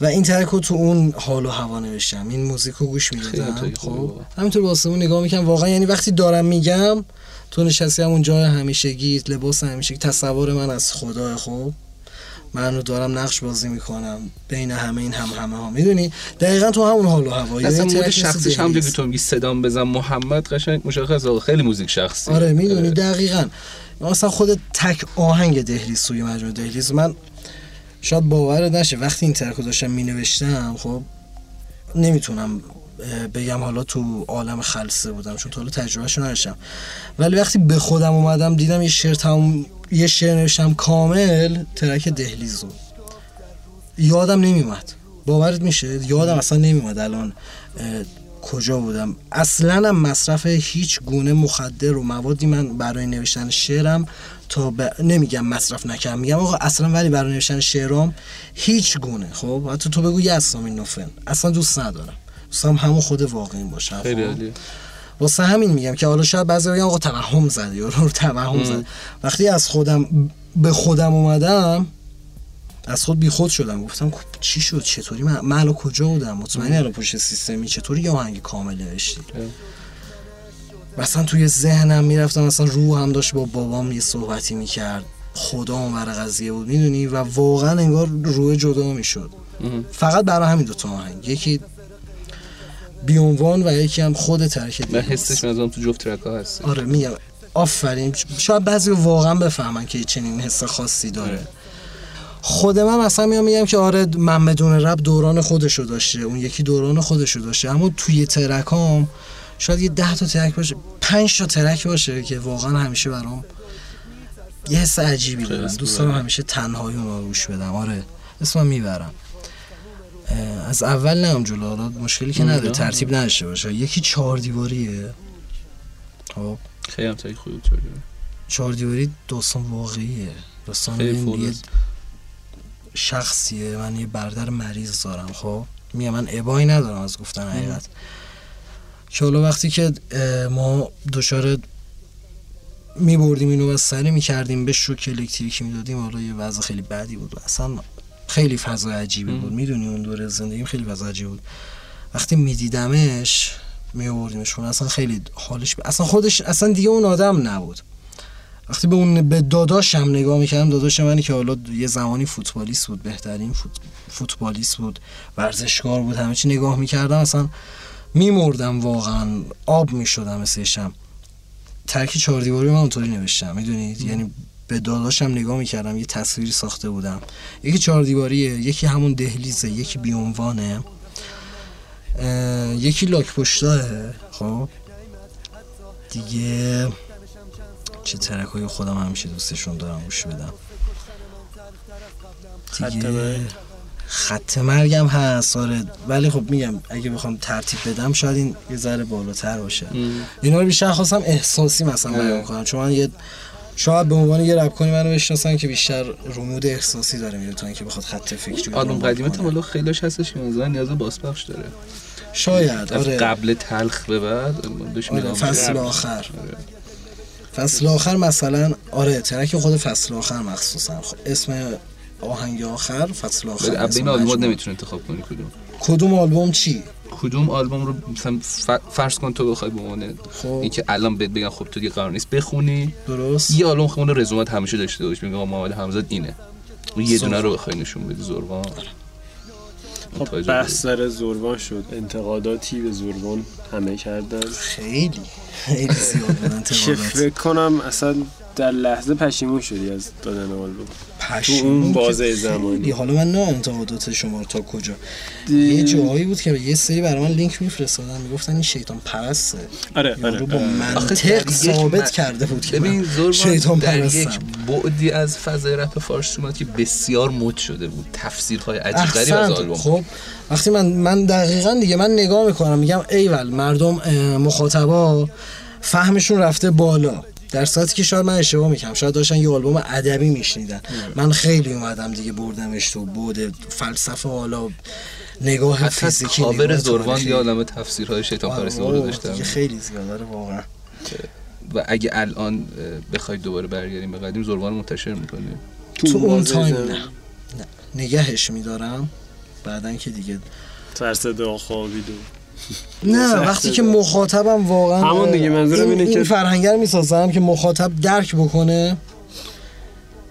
Speaker 4: و این ترک رو تو اون حال و هوا نوشتم. این موزیک رو گوش می‌دادم خب. همینطور با آسمون نگاه می‌کنم واقعا یعنی وقتی دارم میگم تو نشستی همون جای همیشگی لباس همیشگی تصور من از خدا خب. من رو دارم نقش بازی می‌کنم. بین همه این هم همه ها. می‌دونی؟ دقیقا تو همون حال و هوایی
Speaker 3: اصلا موزیک شخصیش هم که تو میگی صدام بزن محمد قشنگ مشخص خیلی موزیک شخصی
Speaker 4: آره می‌دونی؟ دقیقا. مثلا خود تک آهنگ دهلیز سوی مجموعه دهلیز. من شاید باور نشه. وقتی این ترک رو داشتم مینوشتم خب نمی‌تونم بگم حالا تو عالم خلصه بودم چون تا حالا تجربهشو نداشتم. ولی وقتی به خودم اومدم دیدم یه شعر تموم یه شعر نوشتم کامل ترک دهلیزو یادم نمیومد باورت میشه؟ یادم اصلا نمیومد الان کجا بودم. اصلا هم مصرف هیچ گونه مخدر و موادی من برای نوشتن شعرم تا ب... نمیگم مصرف نکردم میگم آقا اصلا ولی برای نوشتن شعرام هیچ گونه. خب حتی تو بگو یه این نوفن اصلا دوست ندارم. دوستم همون خود واقعی باشه.
Speaker 3: خیلی خب؟
Speaker 4: واسه همین میگم که حالا شاید بعضی بگن آقا توهم زدی یا رو توهم زد وقتی از خودم به خودم اومدم از خود بی خود شدم. گفتم خب چی شد؟ چطوری؟ من, من کجا بودم؟ مطمئنی الان پشت سیستمی چطوری یه آهنگ کامل نوشتی؟ مثلا توی ذهنم می‌رفتم مثلا روح هم داشت با بابام یه صحبتی می‌کرد. خدا اونور قضیه بود می‌دونی؟ و واقعا انگار روح جدا می‌شد. فقط برای همین دو تا آهنگ. یکی بیونوان و یکی هم خود ترک
Speaker 3: دیگه حسش مثلا تو جفت ترک ها هست.
Speaker 4: آره میگم. آفرین. شاید بعضی واقعا بفهمن که چنین حس خاصی داره. خود من مثلا میام میگم که آره من بدون رب دوران خودشو داشته. اون یکی دوران خودشو داشته. اما توی ترکام شاید یه ده تا ترک باشه پنج تا ترک باشه که واقعا همیشه برام یه حس عجیبی دارم دوست دارم همیشه تنهایی اون روش بدم آره اسمم می‌برم. از اول نم جلو مشکلی که نداره ترتیب نداشته باشه. یکی چهار دیواریه.
Speaker 3: خب. خیلی هم تایی خوبی
Speaker 4: چهار دیواری. داستان واقعیه. داستان یه شخصیه. من یه بردر مریض دارم خب. میگه من ابایی ندارم از گفتن حقیقت. که حالا وقتی که ما دچار می بردیم اینو و سری می کردیم به شوک الکتریکی می‌دادیم حالا یه وضع خیلی بدی بود اصلا خیلی فضا عجیبی بود. می‌دونی اون دوره زندگیم خیلی فضا عجیبی بود. وقتی میدیدمش میوردیمش خونه. اصلا خیلی حالش ب... اصلا خودش اصلا دیگه اون آدم نبود. وقتی به اون به داداشم نگاه می‌کردم داداش منی که حالا یه زمانی فوتبالیست بود بهترین فوت... فوتبالیست بود ورزشکار بود همه چی نگاه می‌کردم اصلا میمردم واقعا. آب می‌شدم مثلشم ترکی چهار دیواری من اونطوری نوشتم. می‌دونید یعنی به داداشم نگاه می‌کردم یه تصویری ساخته بودم. یکی چهار دیواریه یکی همون دهلیزه یکی بیونوانه یکی لاک پشتاه. خب. دیگه چه ترک های خودم همیشه دوستشون دارم گوش بدم. دیگه خط مرگم هست آره. ولی خب میگم اگه بخوام ترتیب بدم شاید این یه ذره بالاتر باشه. اینا رو بیشتر خواستم احساسی مثلا بیان کنم. چون من یه شاید به عنوان یه رپ کنی منو بشناسن که بیشتر رمود احساسی داره میره تا اینکه بخواد خط فکری
Speaker 3: آلبوم قدیمت هم خیلیش هستش که مثلا نیاز بازپخش داره.
Speaker 4: شاید آره.
Speaker 3: قبل تلخ به بعد
Speaker 4: آره فصل آخر. آره. فصل آخر مثلا آره ترک خود فصل آخر مخصوصا. خب اسم آهنگ آخر فصل آخر
Speaker 3: این آلبوم نمی‌تونه انتخاب کنی کدوم.
Speaker 4: کدوم آلبوم چی؟
Speaker 3: کدوم آلبوم رو مثلا فرض کن تو بخوای به عنوان خب. اینکه الان بهت بگن خب تو دیگه قرار نیست بخونی.
Speaker 4: درست.
Speaker 3: یه آلبوم خود رزومت همیشه داشته باش میگم محمد حمزه اینه. یه دونه رو بخوای نشون بدی زربان.
Speaker 2: خب بحث سر زربان شد. انتقاداتی به زربان همه کردن
Speaker 4: خیلی خیلی زیاد انتقادات.
Speaker 2: فکر کنم اصلا در لحظه پشیمون شدی از دادن آلبوم. تو اون بازه زمانی.
Speaker 4: حالا من نه انتقادات شما تا کجا. یه جایی بود که یه سری برای من لینک میفرستادن می‌گفتن این شیطان پرسته.
Speaker 2: آره آره
Speaker 4: رو با منطق ثابت کرده بود که
Speaker 3: ببین شیطان در یک بعدی از فضای رپ فارسی اومد که بسیار مد شده بود. تفسیرهای عجیب غریب از آلبوم.
Speaker 4: خب وقتی من من دقیقا دیگه من نگاه می‌کنم میگم ایول مردم مخاطبا فهمشون رفته بالا. در صورتی که شاید من اشتباه می‌کنم شاید داشتن یه آلبوم ادبی میشنیدن. من خیلی اومدم دیگه بردمش تو بود فلسفه حالا نگاه فیزیکی
Speaker 3: کاور زروان یا عالم تفسیرهای شیطان آره، پرستی رو داشتم.
Speaker 4: خیلی زیاده واقعا.
Speaker 3: و اگه الان بخوای دوباره برگردیم به قدیم زروان منتشر می‌کنیم
Speaker 4: تو, اون تایم نه. نه. نگهش میدارم. بعدن که دیگه
Speaker 2: ترس خوابید و
Speaker 4: نه وقتی که مخاطبم واقعا
Speaker 2: همون دیگه منظورم اینه
Speaker 4: که فرهنگر می‌سازم که مخاطب درک بکنه.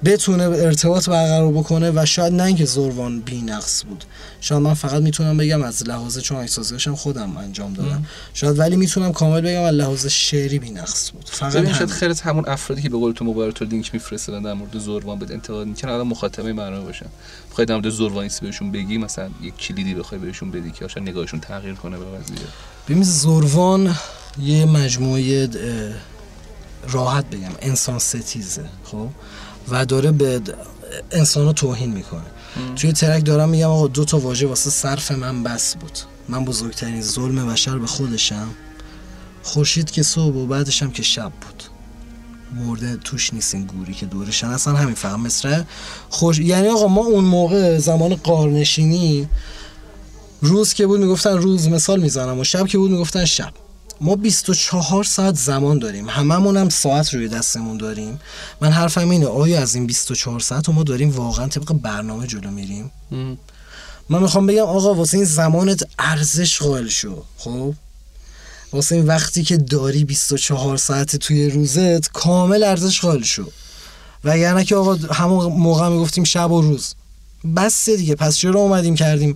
Speaker 4: بتونه ارتباط برقرار بکنه و شاید نه اینکه زروان بی نقص بود. شاید من فقط می‌تونم بگم از لحاظ چون احساسیاشم خودم انجام دادم. شاید ولی می‌تونم کامل بگم از لحاظ شعری بی نقص بود.
Speaker 3: فقط شاید خیلی همون افرادی که به قول تو موبایل تو لینک میفرستادن در مورد زروان به انتقاد می‌کنن الان مخاطبه معنا باشن بخوای در مورد زروانیستی بهشون بگی؟ مثلا یک کلیدی بخوای بهشون بدی که شاید نگاهشون تغییر کنه به قضیه
Speaker 4: ببین زروان یه مجموعه راحت بگم انسان ستیزه خب؟ و داره به انسان رو توهین می‌کنه. توی ترک دارم میگم آقا دو تا واژه واسه صرف من بس بود. من بزرگترین ظلم بشر به خودشم. خورشید که صبح و بعدشم که شب بود. مرده توش نیست این گوری که دورشن اصلا همین فهم مصره خوش یعنی آقا ما اون موقع زمان قارنشینی روز که بود می‌گفتن روز مثال می‌زنم و شب که بود می‌گفتن شب. ما 24 ساعت زمان داریم. هممون هم ساعت روی دستمون داریم. من حرفم اینه آیا از این 24 ساعت ما داریم واقعا طبق برنامه جلو میریم؟ من می‌خوام بگم آقا واسه این زمانت ارزش قائل شو. خب؟ واسه این وقتی که داری 24 ساعت توی روزت کامل ارزش قائل شو. و یعنی که آقا همون موقع می‌گفتیم شب و روز. بس دیگه. پس چرا اومدیم کردیم؟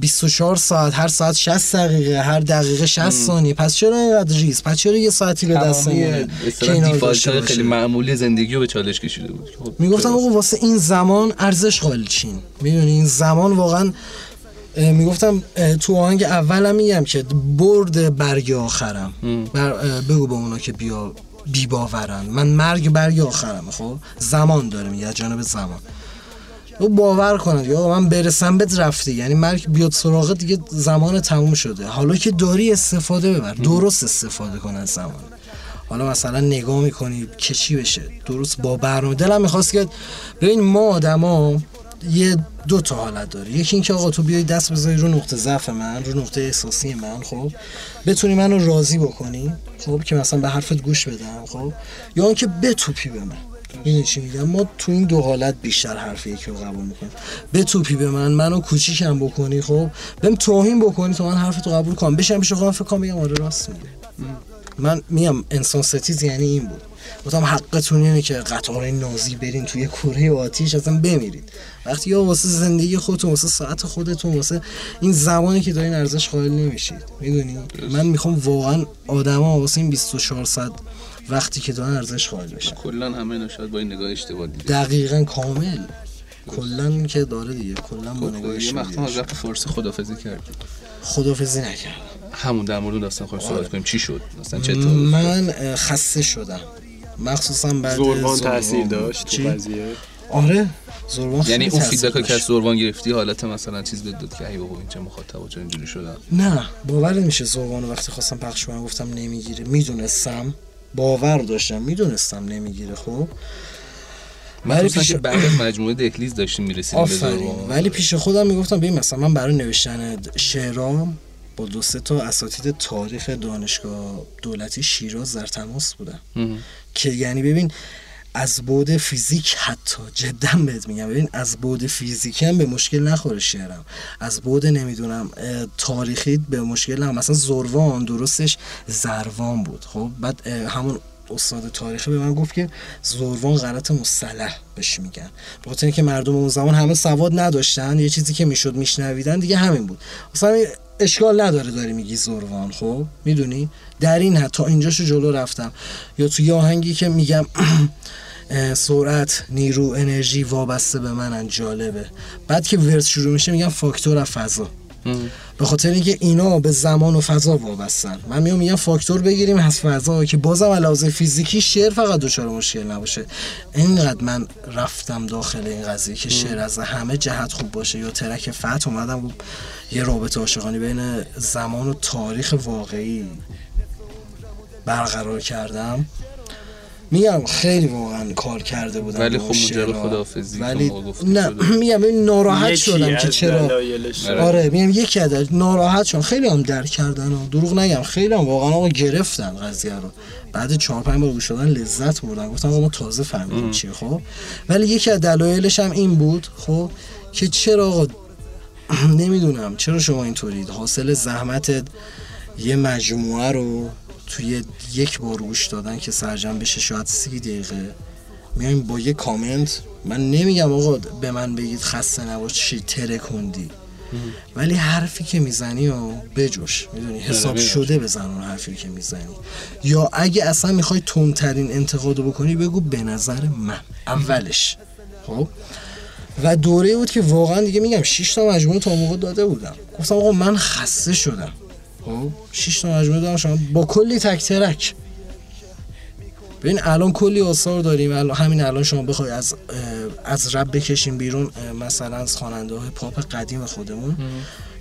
Speaker 4: 24 ساعت هر ساعت 60 دقیقه هر دقیقه 60 ثانیه. پس چرا اینقدر ریز؟ پس چرا یه ساعتی به دست
Speaker 3: که خیلی معمولی زندگی رو به چالش کشیده بود.
Speaker 4: خب، می‌گفتم آقا واسه این زمان ارزش قائل چین می‌دونی این زمان واقعا می‌گفتم تو آهنگ اولم میگم که برد برگ آخرم. بر بگو به اونا که بیا بی باورن. من مرگ برگ آخرم خب؟ زمان داره میگه جانب زمان. و باور کنند یا من برسم بهت رفتی. یعنی مرگ بیاد سراغ دیگه زمان تموم شده. حالا که داری استفاده ببر. درست استفاده کن زمان. حالا مثلا نگاه می‌کنی که چی بشه. درست با برنامه. دلم می‌خواست که ببین ما آدما یه دو تا حالت داره. یکی اینکه آقا تو بیای دست بذاری رو نقطه ضعف من رو نقطه احساسی من خب. بتونی منو راضی بکنی خب که مثلا به حرفت گوش بدم خب. یا اینکه بتوپی به من. این چی میگم؟ ما تو این دو حالت بیشتر حرف یکی رو قبول می‌کنیم. به توپی به من منو کوچیکم بکنی خب؟ بهم توهین بکنی تو من حرف تو قبول کنم. بشم بشه خودم فکر کنم بگم آره راست میگه من میگم انسان ستیز یعنی این بود. گفتم حقتون اینه که قطار نازی برین توی کوره آتیش اصلا بمیرید. وقتی یا واسه زندگی خودتون واسه ساعت خودتون واسه این زمانی که دارین ارزش قائل نمیشید. می‌دونی؟ من می‌خوام واقعا آدما واسه این 24 ساعت وقتی که دارن ارزش قائل بشن
Speaker 3: کلا همه اینا شاید با این نگاه اشتباه دیده
Speaker 4: دقیقا کامل. کلا که داره دیگه کلا با خب، نگاه
Speaker 3: یه مقطع از رفت فارسی خدافزی کرد
Speaker 4: خدافزی نکردم.
Speaker 3: همون در مورد داستان خواهیم صحبت کنیم. چی شد؟ مثلا چه
Speaker 4: من خسته شدم. مخصوصا بعد
Speaker 2: زوربان تاثیر داشت تو قضیه؟
Speaker 4: آره. زوربان
Speaker 3: یعنی اون فیدبک که از زوربان گرفتی حالت مثلا چیز داد که ای بابا این چه مخاطب چه اینجوری شدن
Speaker 4: نه باور نمیشه زوربان وقتی خواستم پخش کنم گفتم نمی‌گیره. می‌دونستم باور داشتم. می‌دونستم نمی‌گیره خب؟
Speaker 3: ولی پیش بعد مجموعه دهلیز داشتیم می‌رسیدیم
Speaker 4: به ولی پیش خودم می‌گفتم ببین مثلا من برای نوشتن شعرام با دو سه تا اساتید تاریخ دانشگاه دولتی شیراز در تماس بودم. که یعنی ببین از بود فیزیک حتی جدا بهت میگم. ببین از بود فیزیکی هم به مشکل نخوره شعرم. از بود نمی‌دونم تاریخی به مشکل هم مثلا زروان درستش زروان بود. خب بعد همون استاد تاریخی به من گفت که زروان غلط مصطلح بهش میگن. به خاطر اینکه مردم اون زمان همه سواد نداشتن یه چیزی که می‌شد میشنویدن دیگه همین بود. مثلا اشکال نداره داری میگی زروان خب؟ می‌دونی؟ در این حد تا اینجاشو جلو رفتم. یا توی آهنگی که میگم سرعت نیرو انرژی وابسته به من جالبه. بعد که ورس شروع میشه میگم فاکتور فضا. به خاطر اینکه اینا به زمان و فضا وابستن. من میام میگم فاکتور بگیریم از فضا که بازم علاوه فیزیکی شعر فقط دچار مشکل نباشه. اینقدر من رفتم داخل این قضیه که شعر از همه جهت خوب باشه. یا ترک فتح اومدم یه رابطه عاشقانه بین زمان و تاریخ واقعی برقرار کردم. میگم خیلی واقعا کار کرده بودم
Speaker 3: ولی خب مجرد خدافزی
Speaker 4: ولی نه میگم این ناراحت شدم که چرا؟ آره میگم یکی از ناراحت شدم. خیلی هم درک کردن و دروغ نگم. خیلی هم واقعا آقا گرفتن قضیه رو. بعد چهار پنج بار گوش دادن لذت بردن. گفتم ما تازه فهمیدیم چیه خب؟ ولی یکی از دلایلش هم این بود خب که چرا آقا نمی‌دونم چرا شما اینطورید حاصل زحمت یه مجموعه رو توی یک بار گوش دادن که سرجم بشه شاید سی دقیقه. میایم با یه کامنت. من نمیگم آقا به من بگید خسته نباش چی ترکوندی ولی حرفی که می‌زنی و بجوش. می‌دونی حساب شده بزن اون حرفی که می‌زنی. یا اگه اصلا می‌خوای تندترین انتقاد بکنی بگو به نظر من. اولش. خب؟ و دوره بود که واقعا دیگه میگم 6 تا مجموعه تا موقع داده بودم. گفتم آقا من خسته شدم. خب 6 تا مجموعه دارم شما با کلی تک ترک. ببین الان کلی آثار داریم. الان همین الان شما بخوای از از رب بکشیم بیرون مثلا از خواننده های پاپ قدیم خودمون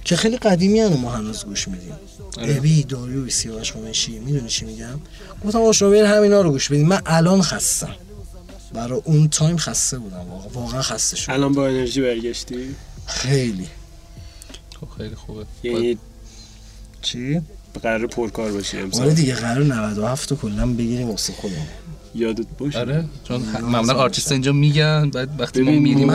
Speaker 4: که خیلی قدیمی هنو ما هنوز گوش میدیم. آره. ابی داریوش سیاوش قمیشی می‌دونی چی میگم؟ گفتم شما همینا رو گوش بدین. من الان خستم. برای اون تایم خسته بودم. واقعا واقعا خسته شدم.
Speaker 2: الان با انرژی برگشتی؟
Speaker 4: خیلی.
Speaker 3: خب خیلی خوبه.
Speaker 2: یعنی
Speaker 4: چی؟
Speaker 2: قرار پرکار باشی امسال.
Speaker 4: آره دیگه قرار 97 تا کلا بگیریم واسه خودمون.
Speaker 2: یادت باشه.
Speaker 3: آره چون معمولا آرتیست اینجا میگن بعد وقتی ما میریم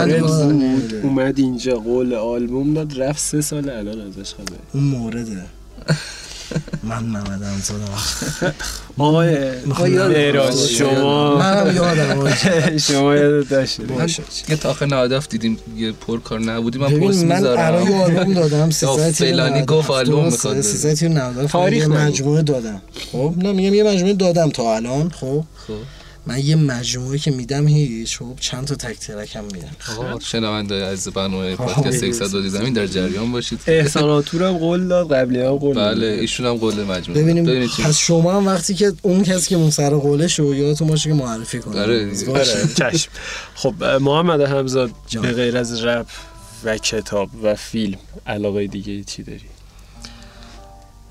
Speaker 2: اومد اینجا قول آلبوم داد رفت سه سال الان ازش خبر
Speaker 4: اون مورده. من محمد انزادم
Speaker 2: آقای شما
Speaker 4: منم یادم
Speaker 2: شما یادت داشته
Speaker 3: یه تا آخر ناداف دیدیم یه پر کار نبودیم من
Speaker 4: پست می‌ذارم. من الان آلبوم دادم
Speaker 3: فلانی گفت آلبوم می‌خواد
Speaker 4: سیزتی ناداف تاریخ مجموعه دادم. خب نه میگم یه مجموعه دادم تا الان خب. خب. من یه مجموعه که میدم هیچ. خب چند تا تک ترک هم میدم.
Speaker 3: شنونده از برنامه پادکست 100 زمین در جریان باشید.
Speaker 2: احساناتور هم قول داد قبلی هم قول
Speaker 3: بله ایشون هم قول مجموعه.
Speaker 4: ببینیم, ببینیم پس شما هم وقتی که اون کسی که سر قوله شو یادتون باشه که معرفی کنه.
Speaker 3: آره
Speaker 2: چشم. خب محمد همزاد به غیر از رپ و کتاب و فیلم علاقه دیگه چی داری؟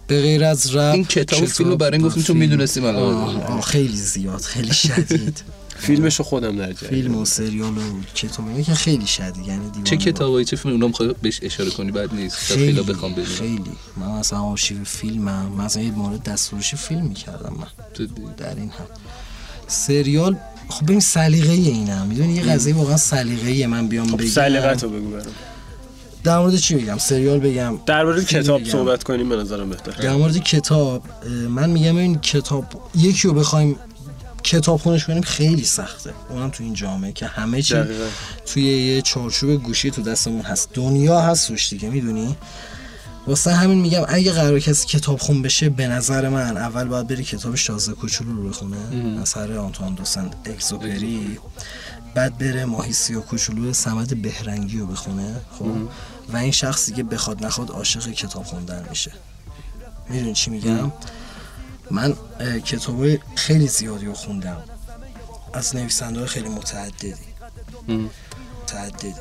Speaker 4: به غیر از رپ
Speaker 3: این کتاب و فیلم برای این گفتیم چون می‌دونستیم الان.
Speaker 4: خیلی زیاد خیلی شدید.
Speaker 2: فیلمشو خودم در
Speaker 4: فیلم و سریال و کتاب که خیلی شدید یعنی
Speaker 3: چه کتابایی چه فیلم اونم خواهی بهش اشاره کنی بعد نیست.
Speaker 4: خیلی بخوام بدونم خیلی. من مثلا آرشیو فیلمم مثلا یه مورد دستورشی فیلم می‌کردم من. در این هم سریال خب این سلیقه اینم. می‌دونی یه قضیه واقعا سلیقه من بیام
Speaker 2: خب
Speaker 4: بگم.
Speaker 2: سلیقه‌تو بگو برام.
Speaker 4: در مورد چی بگم سریال بگم.
Speaker 2: در مورد کتاب بگم. صحبت کنیم به نظرم بهتر.
Speaker 4: در مورد کتاب من میگم این کتاب یکی رو بخوایم کتاب خونش کنیم خیلی سخته. اونم تو این جامعه که همه چی توی یه چارچوب گوشی تو دستمون هست. دنیا هست توش دیگه می‌دونی؟ واسه همین میگم اگه قرار کسی کتاب خون بشه به نظر من اول باید بری کتاب شازده کوچولو رو بخونه. اثر آنتوان دوسند اکزوپری. بعد بره ماهی و کوچولو سمد بهرنگی رو بخونه خب؟ و این شخصی که بخواد نخواد عاشق کتاب خوندن میشه. می‌دونی چی میگم؟ من کتاب خیلی زیادی رو خوندم. از نویسنده خیلی متعددی. متعددی.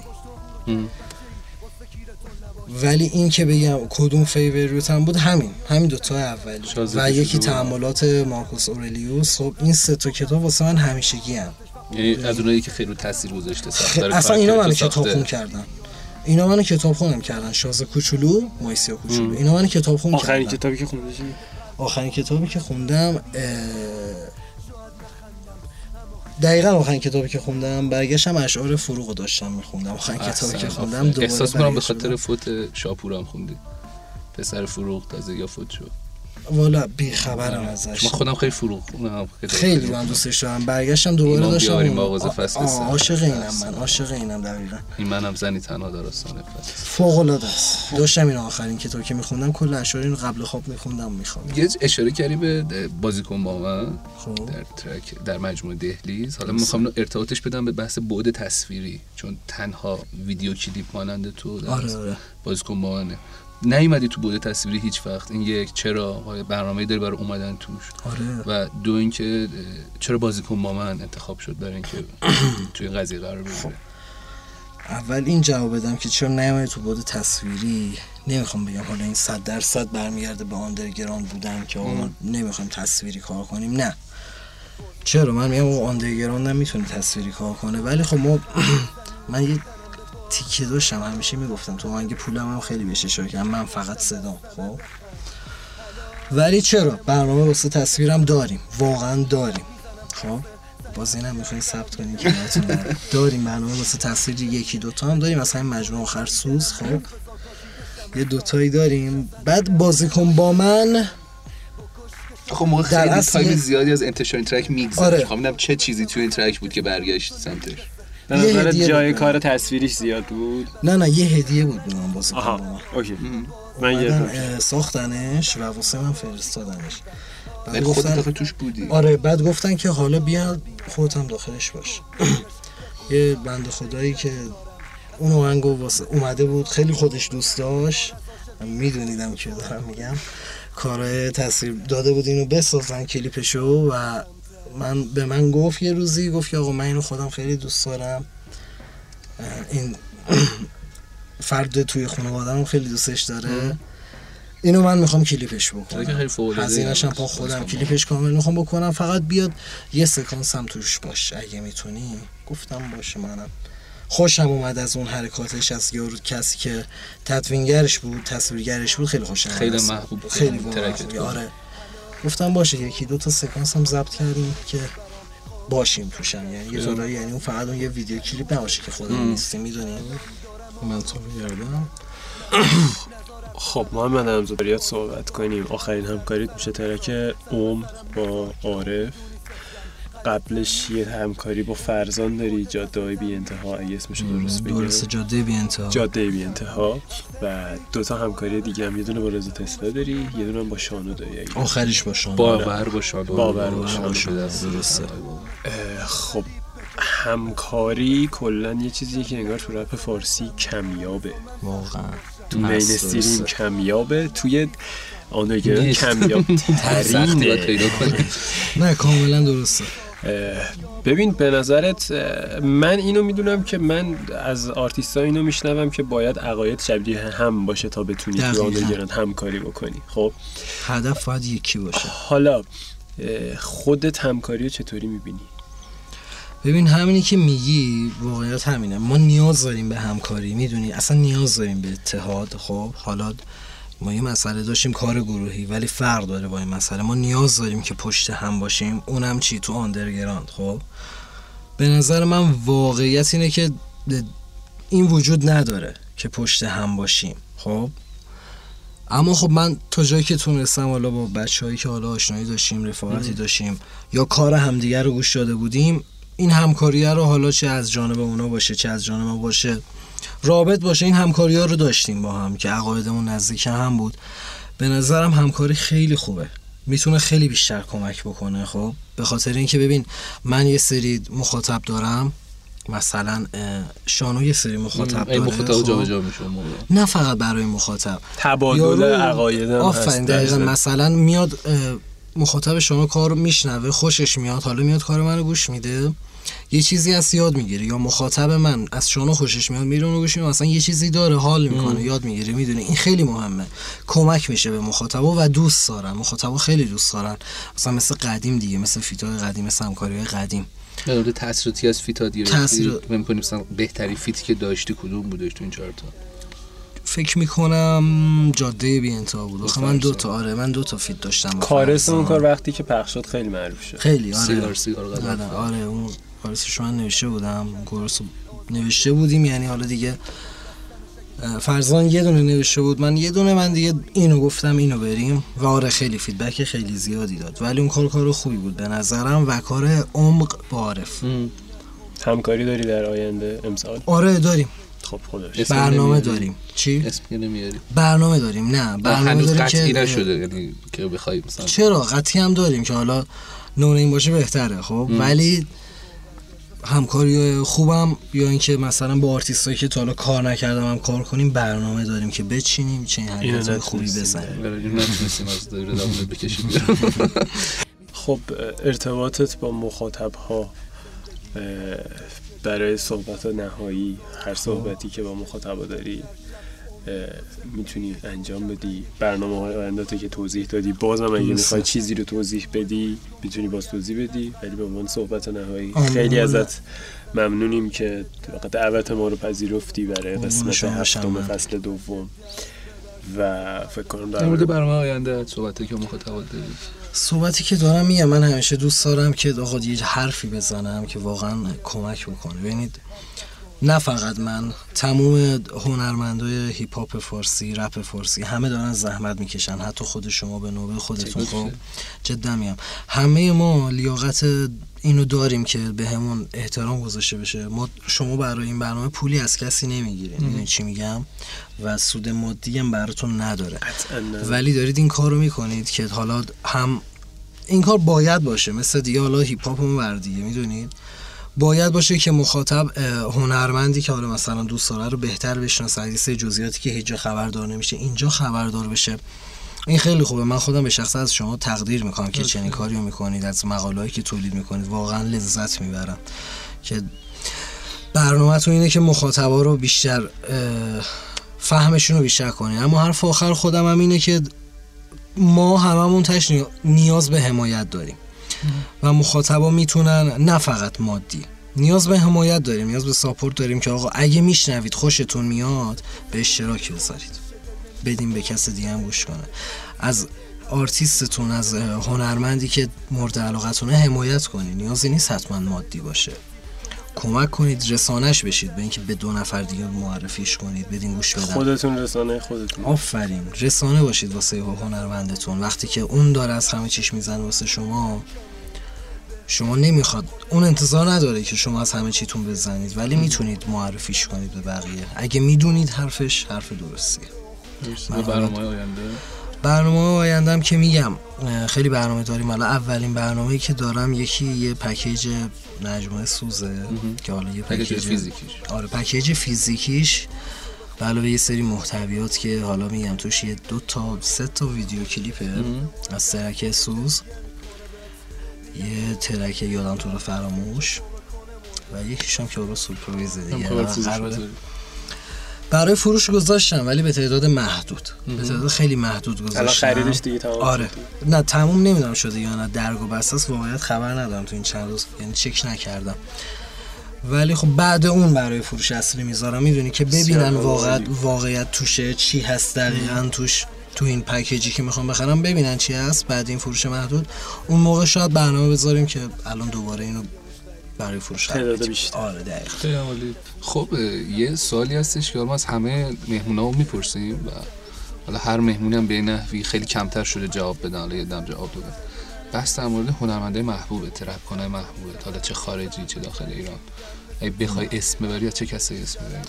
Speaker 4: ولی این که بگم کدوم فیوریتم بود همین. همین دوتا اولی و یکی تعاملات مارکوس اورلیوس. خب این سه تا کتاب واسه من همیشگی هم.
Speaker 3: یعنی از اونایی که خیلی تاثیر گذاشته
Speaker 4: اصلا اینا منو کتاب خون کردن اینا منو کتاب خونم کردن. شاز کوچولو مایسیا کوچولو. اینا منو کتاب خون
Speaker 2: کردن. آخرین کتابی که خوندی
Speaker 4: آخرین کتابی که خوندم دقیقا آخرین کتابی که خوندم برگشتم اشعار فروغ داشتم میخوندم. آخرین کتابی که خوندم
Speaker 3: احساس کنم به خاطر فوت شاپورم خوندی. پسر فروغ تازه یا فوت شد.
Speaker 4: والا بی خبرم ازش.
Speaker 3: من خودم خیلی فروغ
Speaker 4: خیلی من دوستش دارم برگشتم دوباره داشتم
Speaker 3: مغازه فصل
Speaker 4: عاشق اینم من عاشق اینم دقیقا.
Speaker 3: این منم زنی تنها داستان فصل.
Speaker 4: فوق العاده است. داشتم این آخرین کتاب که میخوندم کل اشعار اینو قبل خواب میخوندم می‌خوام
Speaker 3: یه اشاره کردی به بازیکن با من؟ خب. در ترک در مجموعه دهلیز. حالا می‌خوام ارتباطش بدم به بحث بعد تصویری چون تنها ویدیو کلیپ مانند تو
Speaker 4: آره آره.
Speaker 3: بازیکن با منه. نیومدی تو بوده تصویری هیچ وقت. این یک چرا برنامه داری برای اومدن توش.
Speaker 4: آره.
Speaker 3: و دو اینکه چرا بازیکن با من انتخاب شد برای اینکه توی قضیه قرار بگیره؟ خب.
Speaker 4: اول این جواب بدم که چرا نیومدی تو بوده تصویری؟ نمی‌خوام بگم حالا این صد درصد برمیگرده به underground بودن که آقا نمی‌خوام تصویری کار کنیم. نه. چرا؟ من میگم اون underground نمی‌تونه تصویری کار کنه. ولی خب ما من یه تیکه داشتم همیشه می‌گفتم تو آهنگ پولم هم خیلی بشه اشاره من فقط صدا خب؟ ولی چرا؟ برنامه واسه تصویرم داریم واقعا داریم خب؟ باز اینم می‌خواین ثبت کنیم که داریم برنامه واسه تصویر یکی دوتا هم داریم مثلا مجموعه آخر سوز خب؟ یه دوتایی داریم. بعد بازیکن با من
Speaker 3: خب موقع خیلی تایم زیادی از انتشار این ترک میگذره. آره. خب چه چیزی تو این ترک بود که برگشت سمتش.
Speaker 2: به نظر جای کار تصویریش زیاد بود؟
Speaker 4: نه نه یه هدیه بود به من بازی
Speaker 2: اوکی. من یه
Speaker 4: ساختنش و واسه من فرستادنش.
Speaker 3: بعد گفتن توش بودی.
Speaker 4: آره بعد گفتن که حالا بیا خودت هم داخلش باش. یه بند خدایی که اون آهنگو واسه اومده بود خیلی خودش دوست داشت. میدونیدم که دارم میگم. کارهای تصویر داده بود اینو بسازن کلیپشو و من به من گفت یه روزی گفت که آقا من اینو خودم خیلی دوست دارم. این فرد توی خانواده‌ام خیلی دوستش داره. اینو من می‌خوام کلیپش بکنم. هزینه‌ش هم پا خودم کلیپش کامل می‌خوام بکنم. فقط بیاد یه سکانس هم توش باش اگه می‌تونی. گفتم باشه منم. خوشم اومد از اون حرکاتش از یارو کسی که تدوینگرش بود تصویرگرش بود خیلی خوشم
Speaker 3: خیلی محبوب
Speaker 4: خیلی آره. گفتم باشه یکی دو تا سکانس هم ضبط کردیم که باشیم توشم. یعنی یه طوری یعنی اون فقط اون یه ویدیو کلیپ نباشه که خودم نیستیم می‌دونیم؟ من تو گردم
Speaker 2: خب محمد همزادریات صحبت کنیم. آخرین همکاریت میشه ترک اوم با عارف. قبلش یه همکاری با فرزان داری جاده بی انتها اگه اسمش درست بگم
Speaker 4: درست جاده بی انتها
Speaker 2: جاده بی انتها و دو تا همکاری دیگه هم یه دونه با رضا تسلا داری یه دونه با شانو داری.
Speaker 4: آخریش با شانو
Speaker 3: باور با شانو
Speaker 2: باور با شانو. درسته. خب همکاری کلا یه چیزی که انگار تو رپ فارسی کمیابه.
Speaker 4: واقعا.
Speaker 2: تو mainstream کمیابه توی underground کمیاب ترینه.
Speaker 4: نه کاملا درسته.
Speaker 2: ببین به نظرت من اینو می‌دونم که من از آرتیست ها اینو میشنوم که باید عقاید شبیه هم باشه تا بتونی تو هم همکاری بکنی. خب؟
Speaker 4: هدف باید یکی باشه.
Speaker 2: حالا خودت همکاری رو چطوری می‌بینی؟
Speaker 4: ببین همینی که میگی واقعیت همینه. ما نیاز داریم به همکاری می‌دونی؟ اصلا نیاز داریم به اتحاد خب؟ حالا ما یه مسئله داشتیم کار گروهی ولی فرق داره با این مسئله. ما نیاز داریم که پشت هم باشیم. اونم چی؟ تو آندرگراند خب؟ به نظر من واقعیت اینه که این وجود نداره که پشت هم باشیم خب؟ اما خب من تا جایی که تونستم حالا با بچه هایی که حالا آشنایی داشتیم رفاقتی داشتیم یا کار همدیگر رو گوش داده بودیم این همکاریه رو حالا چه از جانب اونا باشه چه از جانب ما باشه رابط باشه این همکاری ها رو داشتیم با هم که عقایدمون نزدیک هم بود. به نظرم همکاری خیلی خوبه. می‌تونه خیلی بیشتر کمک بکنه خب؟ به خاطر اینکه ببین من یه سری مخاطب دارم مثلا شانو یه سری مخاطب داره
Speaker 3: مخاطب جا جا
Speaker 4: نه فقط برای مخاطب.
Speaker 2: تبادل عقاید
Speaker 4: آفرین دقیقا مثلا میاد مخاطب شما کار رو میشنوه خوشش میاد حالا میاد کار منو گوش میده. یه چیزی از یاد می‌گیره یا مخاطب من از شما خوشش میاد میره اونو گوش میده. مثلا یه چیزی داره حال می‌کنه یاد می‌گیره می‌دونه. این خیلی مهمه. کمک میشه به مخاطبا و دوست دارن. مخاطبا خیلی دوست دارن. مثلا مثل قدیم دیگه مثل feat ای قدیم مثل همکاری قدیم.
Speaker 3: در مورد تاثیراتی از feat گرفتی تاثیر مثلا بهترین feat ی که داشتی کدوم بودش تو این چهار تا؟
Speaker 4: فکر می‌کنم جاده بی انتها بود. آخه من دو تا آره من دو تا feat داشتم.
Speaker 2: chorus اون کار وقتی که پخش شد خیلی معروف شد.
Speaker 4: خیلی آره.
Speaker 3: سیگار سیگار
Speaker 4: آره, آره اون chorus ش من نوشته بودم. chorus نوشته بودیم یعنی حالا دیگه فرزان یه دونه نوشته بود. من یه دونه من دیگه اینو گفتم اینو بریم. و آره خیلی feedback خیلی زیادی داد. ولی اون کار کار خوبی بود به نظرم و کار عمق با عارف.
Speaker 2: همکاری داری در آینده امسال؟
Speaker 4: آره داریم.
Speaker 2: خب خودش
Speaker 4: برنامه داریم. چی؟
Speaker 3: اسم نمیاری
Speaker 4: برنامه داریم. نه برنامه داریم
Speaker 3: که نشده یعنی که بخوای مثلا
Speaker 4: چرا؟ قطعی هم داریم که حالا نون این باشه بهتره خب؟ ولی همکاری خوبم یا اینکه مثلا با آرتیستایی که تا حالا کار نکردم هم کار کنیم برنامه داریم که بچینیم چه حرکت خوبی بزنیم.
Speaker 2: خب ارتباطت با مخاطب ها برای صحبت نهایی هر صحبتی که با مخاطب داری می‌تونی انجام بدی. برنامه های آینداته که توضیح دادی بازم اگه می‌خوای چیزی رو توضیح بدی می‌تونی باز توضیح بدی ولی به عنوان صحبت نهایی. خیلی ازت ممنونیم که دعوت ما رو پذیرفتی برای قسمت هفتم فصل دوم. و فکر کنم
Speaker 3: در مورد برنامه آینده صحبتی که مخاطب داری
Speaker 4: صحبتی که دارم میگم من همیشه دوست دارم که آقا یه حرفی بزنم که واقعا کمک بکنه. ببینید نه فقط من تموم هنرمندای هیپ هاپ فارسی رپ فارسی همه دارن زحمت می‌کشن. حتی خود شما به نوبه خودتون خب جدا میام همه ما لیاقت اینو داریم که به همون احترام گذاشته بشه. ما شما برای این برنامه پولی از کسی نمی‌گیرین. می‌دونید چی میگم؟ و سود مادی هم براتون نداره. ولی دارید این کارو می‌کنید که حالا هم این کار باید باشه. مثل دیگه حالا هیپ هاپ اون دیگه می‌دونید باید باشه که مخاطب هنرمندی که حالا مثلا دوست داره رو بهتر بشناسه. از سه جزئیاتی که هیچ خبردار نمیشه اینجا خبردار بشه. این خیلی خوبه. من خودم به شخص از شما تقدیر می‌کنم که چنین کاری رو می‌کنید از مقالهایی که تولید می‌کنید. واقعا لذت می‌برم. که برنامه تو اینه که مخاطبا رو بیشتر فهمشون رو بیشتر کنید اما حرف آخر خودم هم اینه که ما هممون تهش نیاز به حمایت داریم. و مخاطبا می‌تونن نه فقط مادی نیاز به حمایت داریم نیاز به support داریم که آقا اگه میشنوید خوشتون میاد به اشتراک بذارید. بدیم به کس دیگه هم گوش کنه. از آرتیستتون از هنرمندی که مورد علاقتونه حمایت کنید. نیازی نیست حتما مادی باشه. کمک کنید رسانش بشید. به اینکه به دو نفر دیگه معرفیش کنید بدین گوش بدن.
Speaker 2: خودتون رسانه خودتون.
Speaker 4: آفرین. رسانه باشید واسه هنرمندتون. وقتی که اون داره از همه چیش می‌زنه واسه شما شما نمی‌خواد. اون انتظار نداره که شما از همه چیتون بزنید ولی می‌تونید معرفیش کنید به بقیه. اگه می‌دونید حرفش حرف درستیه.
Speaker 3: برنامه آینده.
Speaker 4: برنامه آیندم که میگم خیلی برنامه داریم. حالا اولین برنامه‌ای که دارم یکی یه پکیج مجموعه سوزه که حالا یه
Speaker 3: پکیج فیزیکیش.
Speaker 4: آره پکیج فیزیکیش. به علاوه یه سری محتویات که حالا میگم توش یه دو تا سه تا ویدیو کلیپه از ترک سوز. یه ترک یادم تو رو فراموش. و یکیش هم که رو سورپرایز دیگه برای فروش گذاشتم ولی به تعداد محدود. به تعداد خیلی محدود گذاشتم
Speaker 2: خریدش دیگه تمام
Speaker 4: آره. نه تموم نمی‌دونم شده یا نه. درگ و بساس واقعیت خبر ندارم تو این چند روز. یعنی چک نکردم. ولی خب بعد اون برای فروش اصلی می‌ذارم. می‌دونی که ببینن واقعیت واقعیت توشه چی هست دقیقا توش تو این پکیجی که می‌خوام بخرم. ببینن چی هست. بعد این فروش محدود. اون موقع شاید برنامه بذاریم که الان دوباره اینو برای فروش
Speaker 2: تعداد بیشتر.
Speaker 4: آره دقیقاً.
Speaker 3: خب یه سوالی هستش که ما از همه مهمونا رو می‌پرسیم و حالا هر مهمونی هم به نحوی خیلی کمتر شده جواب بدن. حالا یه دم جواب دادن. بحث در مورد هنرمنده محبوبه ترپ کنه محبوبه. حالا چه خارجی چه داخل ایران. اگه بخوای اسم ببری چه کسی اسم ببری؟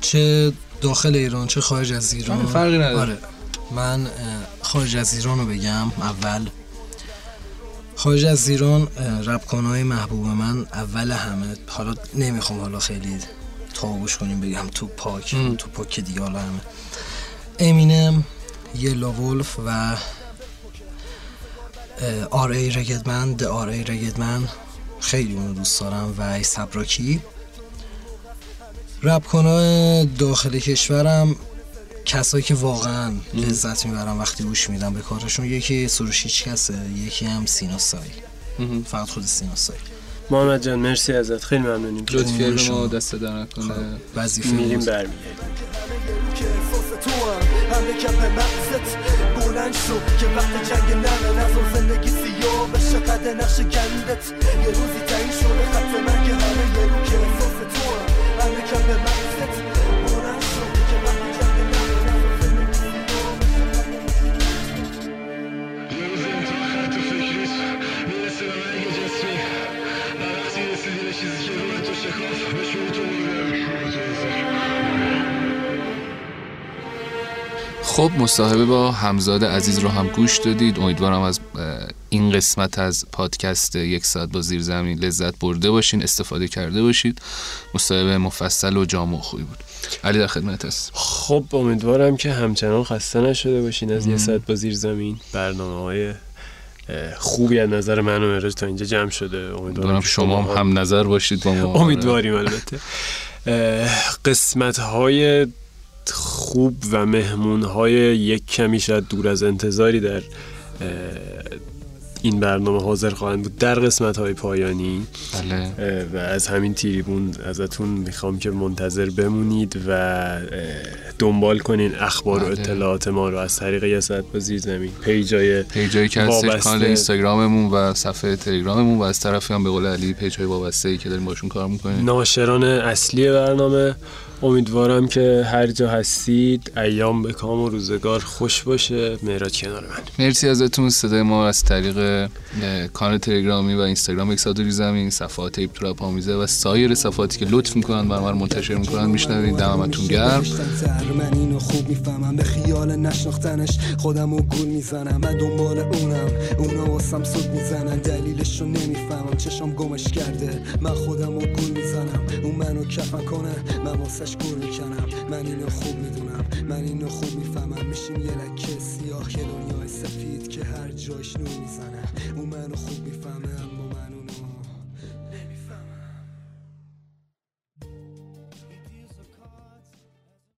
Speaker 4: چه داخل ایران چه خارج از ایران؟
Speaker 3: فرقی نداره.
Speaker 4: آره. من خارج از ایران رو بگم. اول خارج از ایران ربکانهای محبوب من اول همه حالا نمی‌خوام حالا خیلی تابوش کنیم بگم تو پاک تو پاک دیگه حالا همه. امینم یلا ولف و آر ای رگدمن د آر ای رگدمن. خیلی اونو دوست دارم. و ای سبراکی. رپ داخل کشورم کسایی که واقعا لذت می‌برم وقتی گوش میدم به کارشون یکی سروش هیچ کسه یکی هم سینا سای فقط خود سینا سای
Speaker 2: محمد جان مرسی ازت خیلی ممنونیم
Speaker 3: لطف کردم ما دست در نکنه
Speaker 2: خب، وظیفه میریم برمیگردیم همه کپ مغزت بلند شو که وقت جنگ نره نظر زندگی سیاه بشه قد نقش گندت یه روزی تعیین شده خط من که همه یه رو که احساس تو همه کپ مغزت
Speaker 3: خب مصاحبه با همزاد عزیز رو هم گوش دادید. امیدوارم از این قسمت از پادکست یک ساعت با زیر زمین لذت برده باشین استفاده کرده باشید. مصاحبه مفصل و جامع خوبی بود. علی در خدمت است
Speaker 2: خب امیدوارم که همچنان خسته نشده باشین از یک ساعت با زیر زمین. برنامه های خوبی از نظر من و تا اینجا جمع شده.
Speaker 3: امیدوارم شما هم, هم نظر باشید با ما.
Speaker 2: امیدواریم البته. قسمت های خوب و مهمون های یک کمی شاید دور از انتظاری در این برنامه حاضر خواهند بود. در قسمت های پایانی
Speaker 3: بله.
Speaker 2: و از همین تیریبون ازتون می‌خوام که منتظر بمونید و دنبال کنین اخبار بله. و اطلاعات ما رو از طریق یه با زیر زمین پیجای
Speaker 3: پیجایی که هستش کانال اینستاگراممون و صفحه تلگراممون و از طرفی هم به قول علی پیجای وابسته ای که داریم باشون کار می‌کنیم
Speaker 2: ناشران اصلی برنامه. امیدوارم که هر جا هستید ایام به کام و روزگار خوش باشه. مهراج کنار من.
Speaker 3: مرسی ازتون. صدای ما از طریق کانال تلگرامی و اینستاگرام اکسادوری زمین صفحات تیپ تراپ آمیزه و سایر صفحاتی که لطف می‌کنن بر من منتشر می‌کنن میشنوید. دمتون گرم. من اینو خوب می‌فهمم. به خیال نشناختنش خودم و گول می‌زنم. من دنبال اونم. اونا واسم سود می‌زنن. دلیلش رو نمی‌فهمم. چشم گمش کرده. من خودم و گول می‌زنم. اون منو کفن کنه. من ازش گل می‌کنم. من اینو خوب می‌دونم. من اینو خوب می‌فهمم. میشیم یه لکه سیاه یه دنیای سفید که هر جاش نور می‌زنه. اون منو خوب منو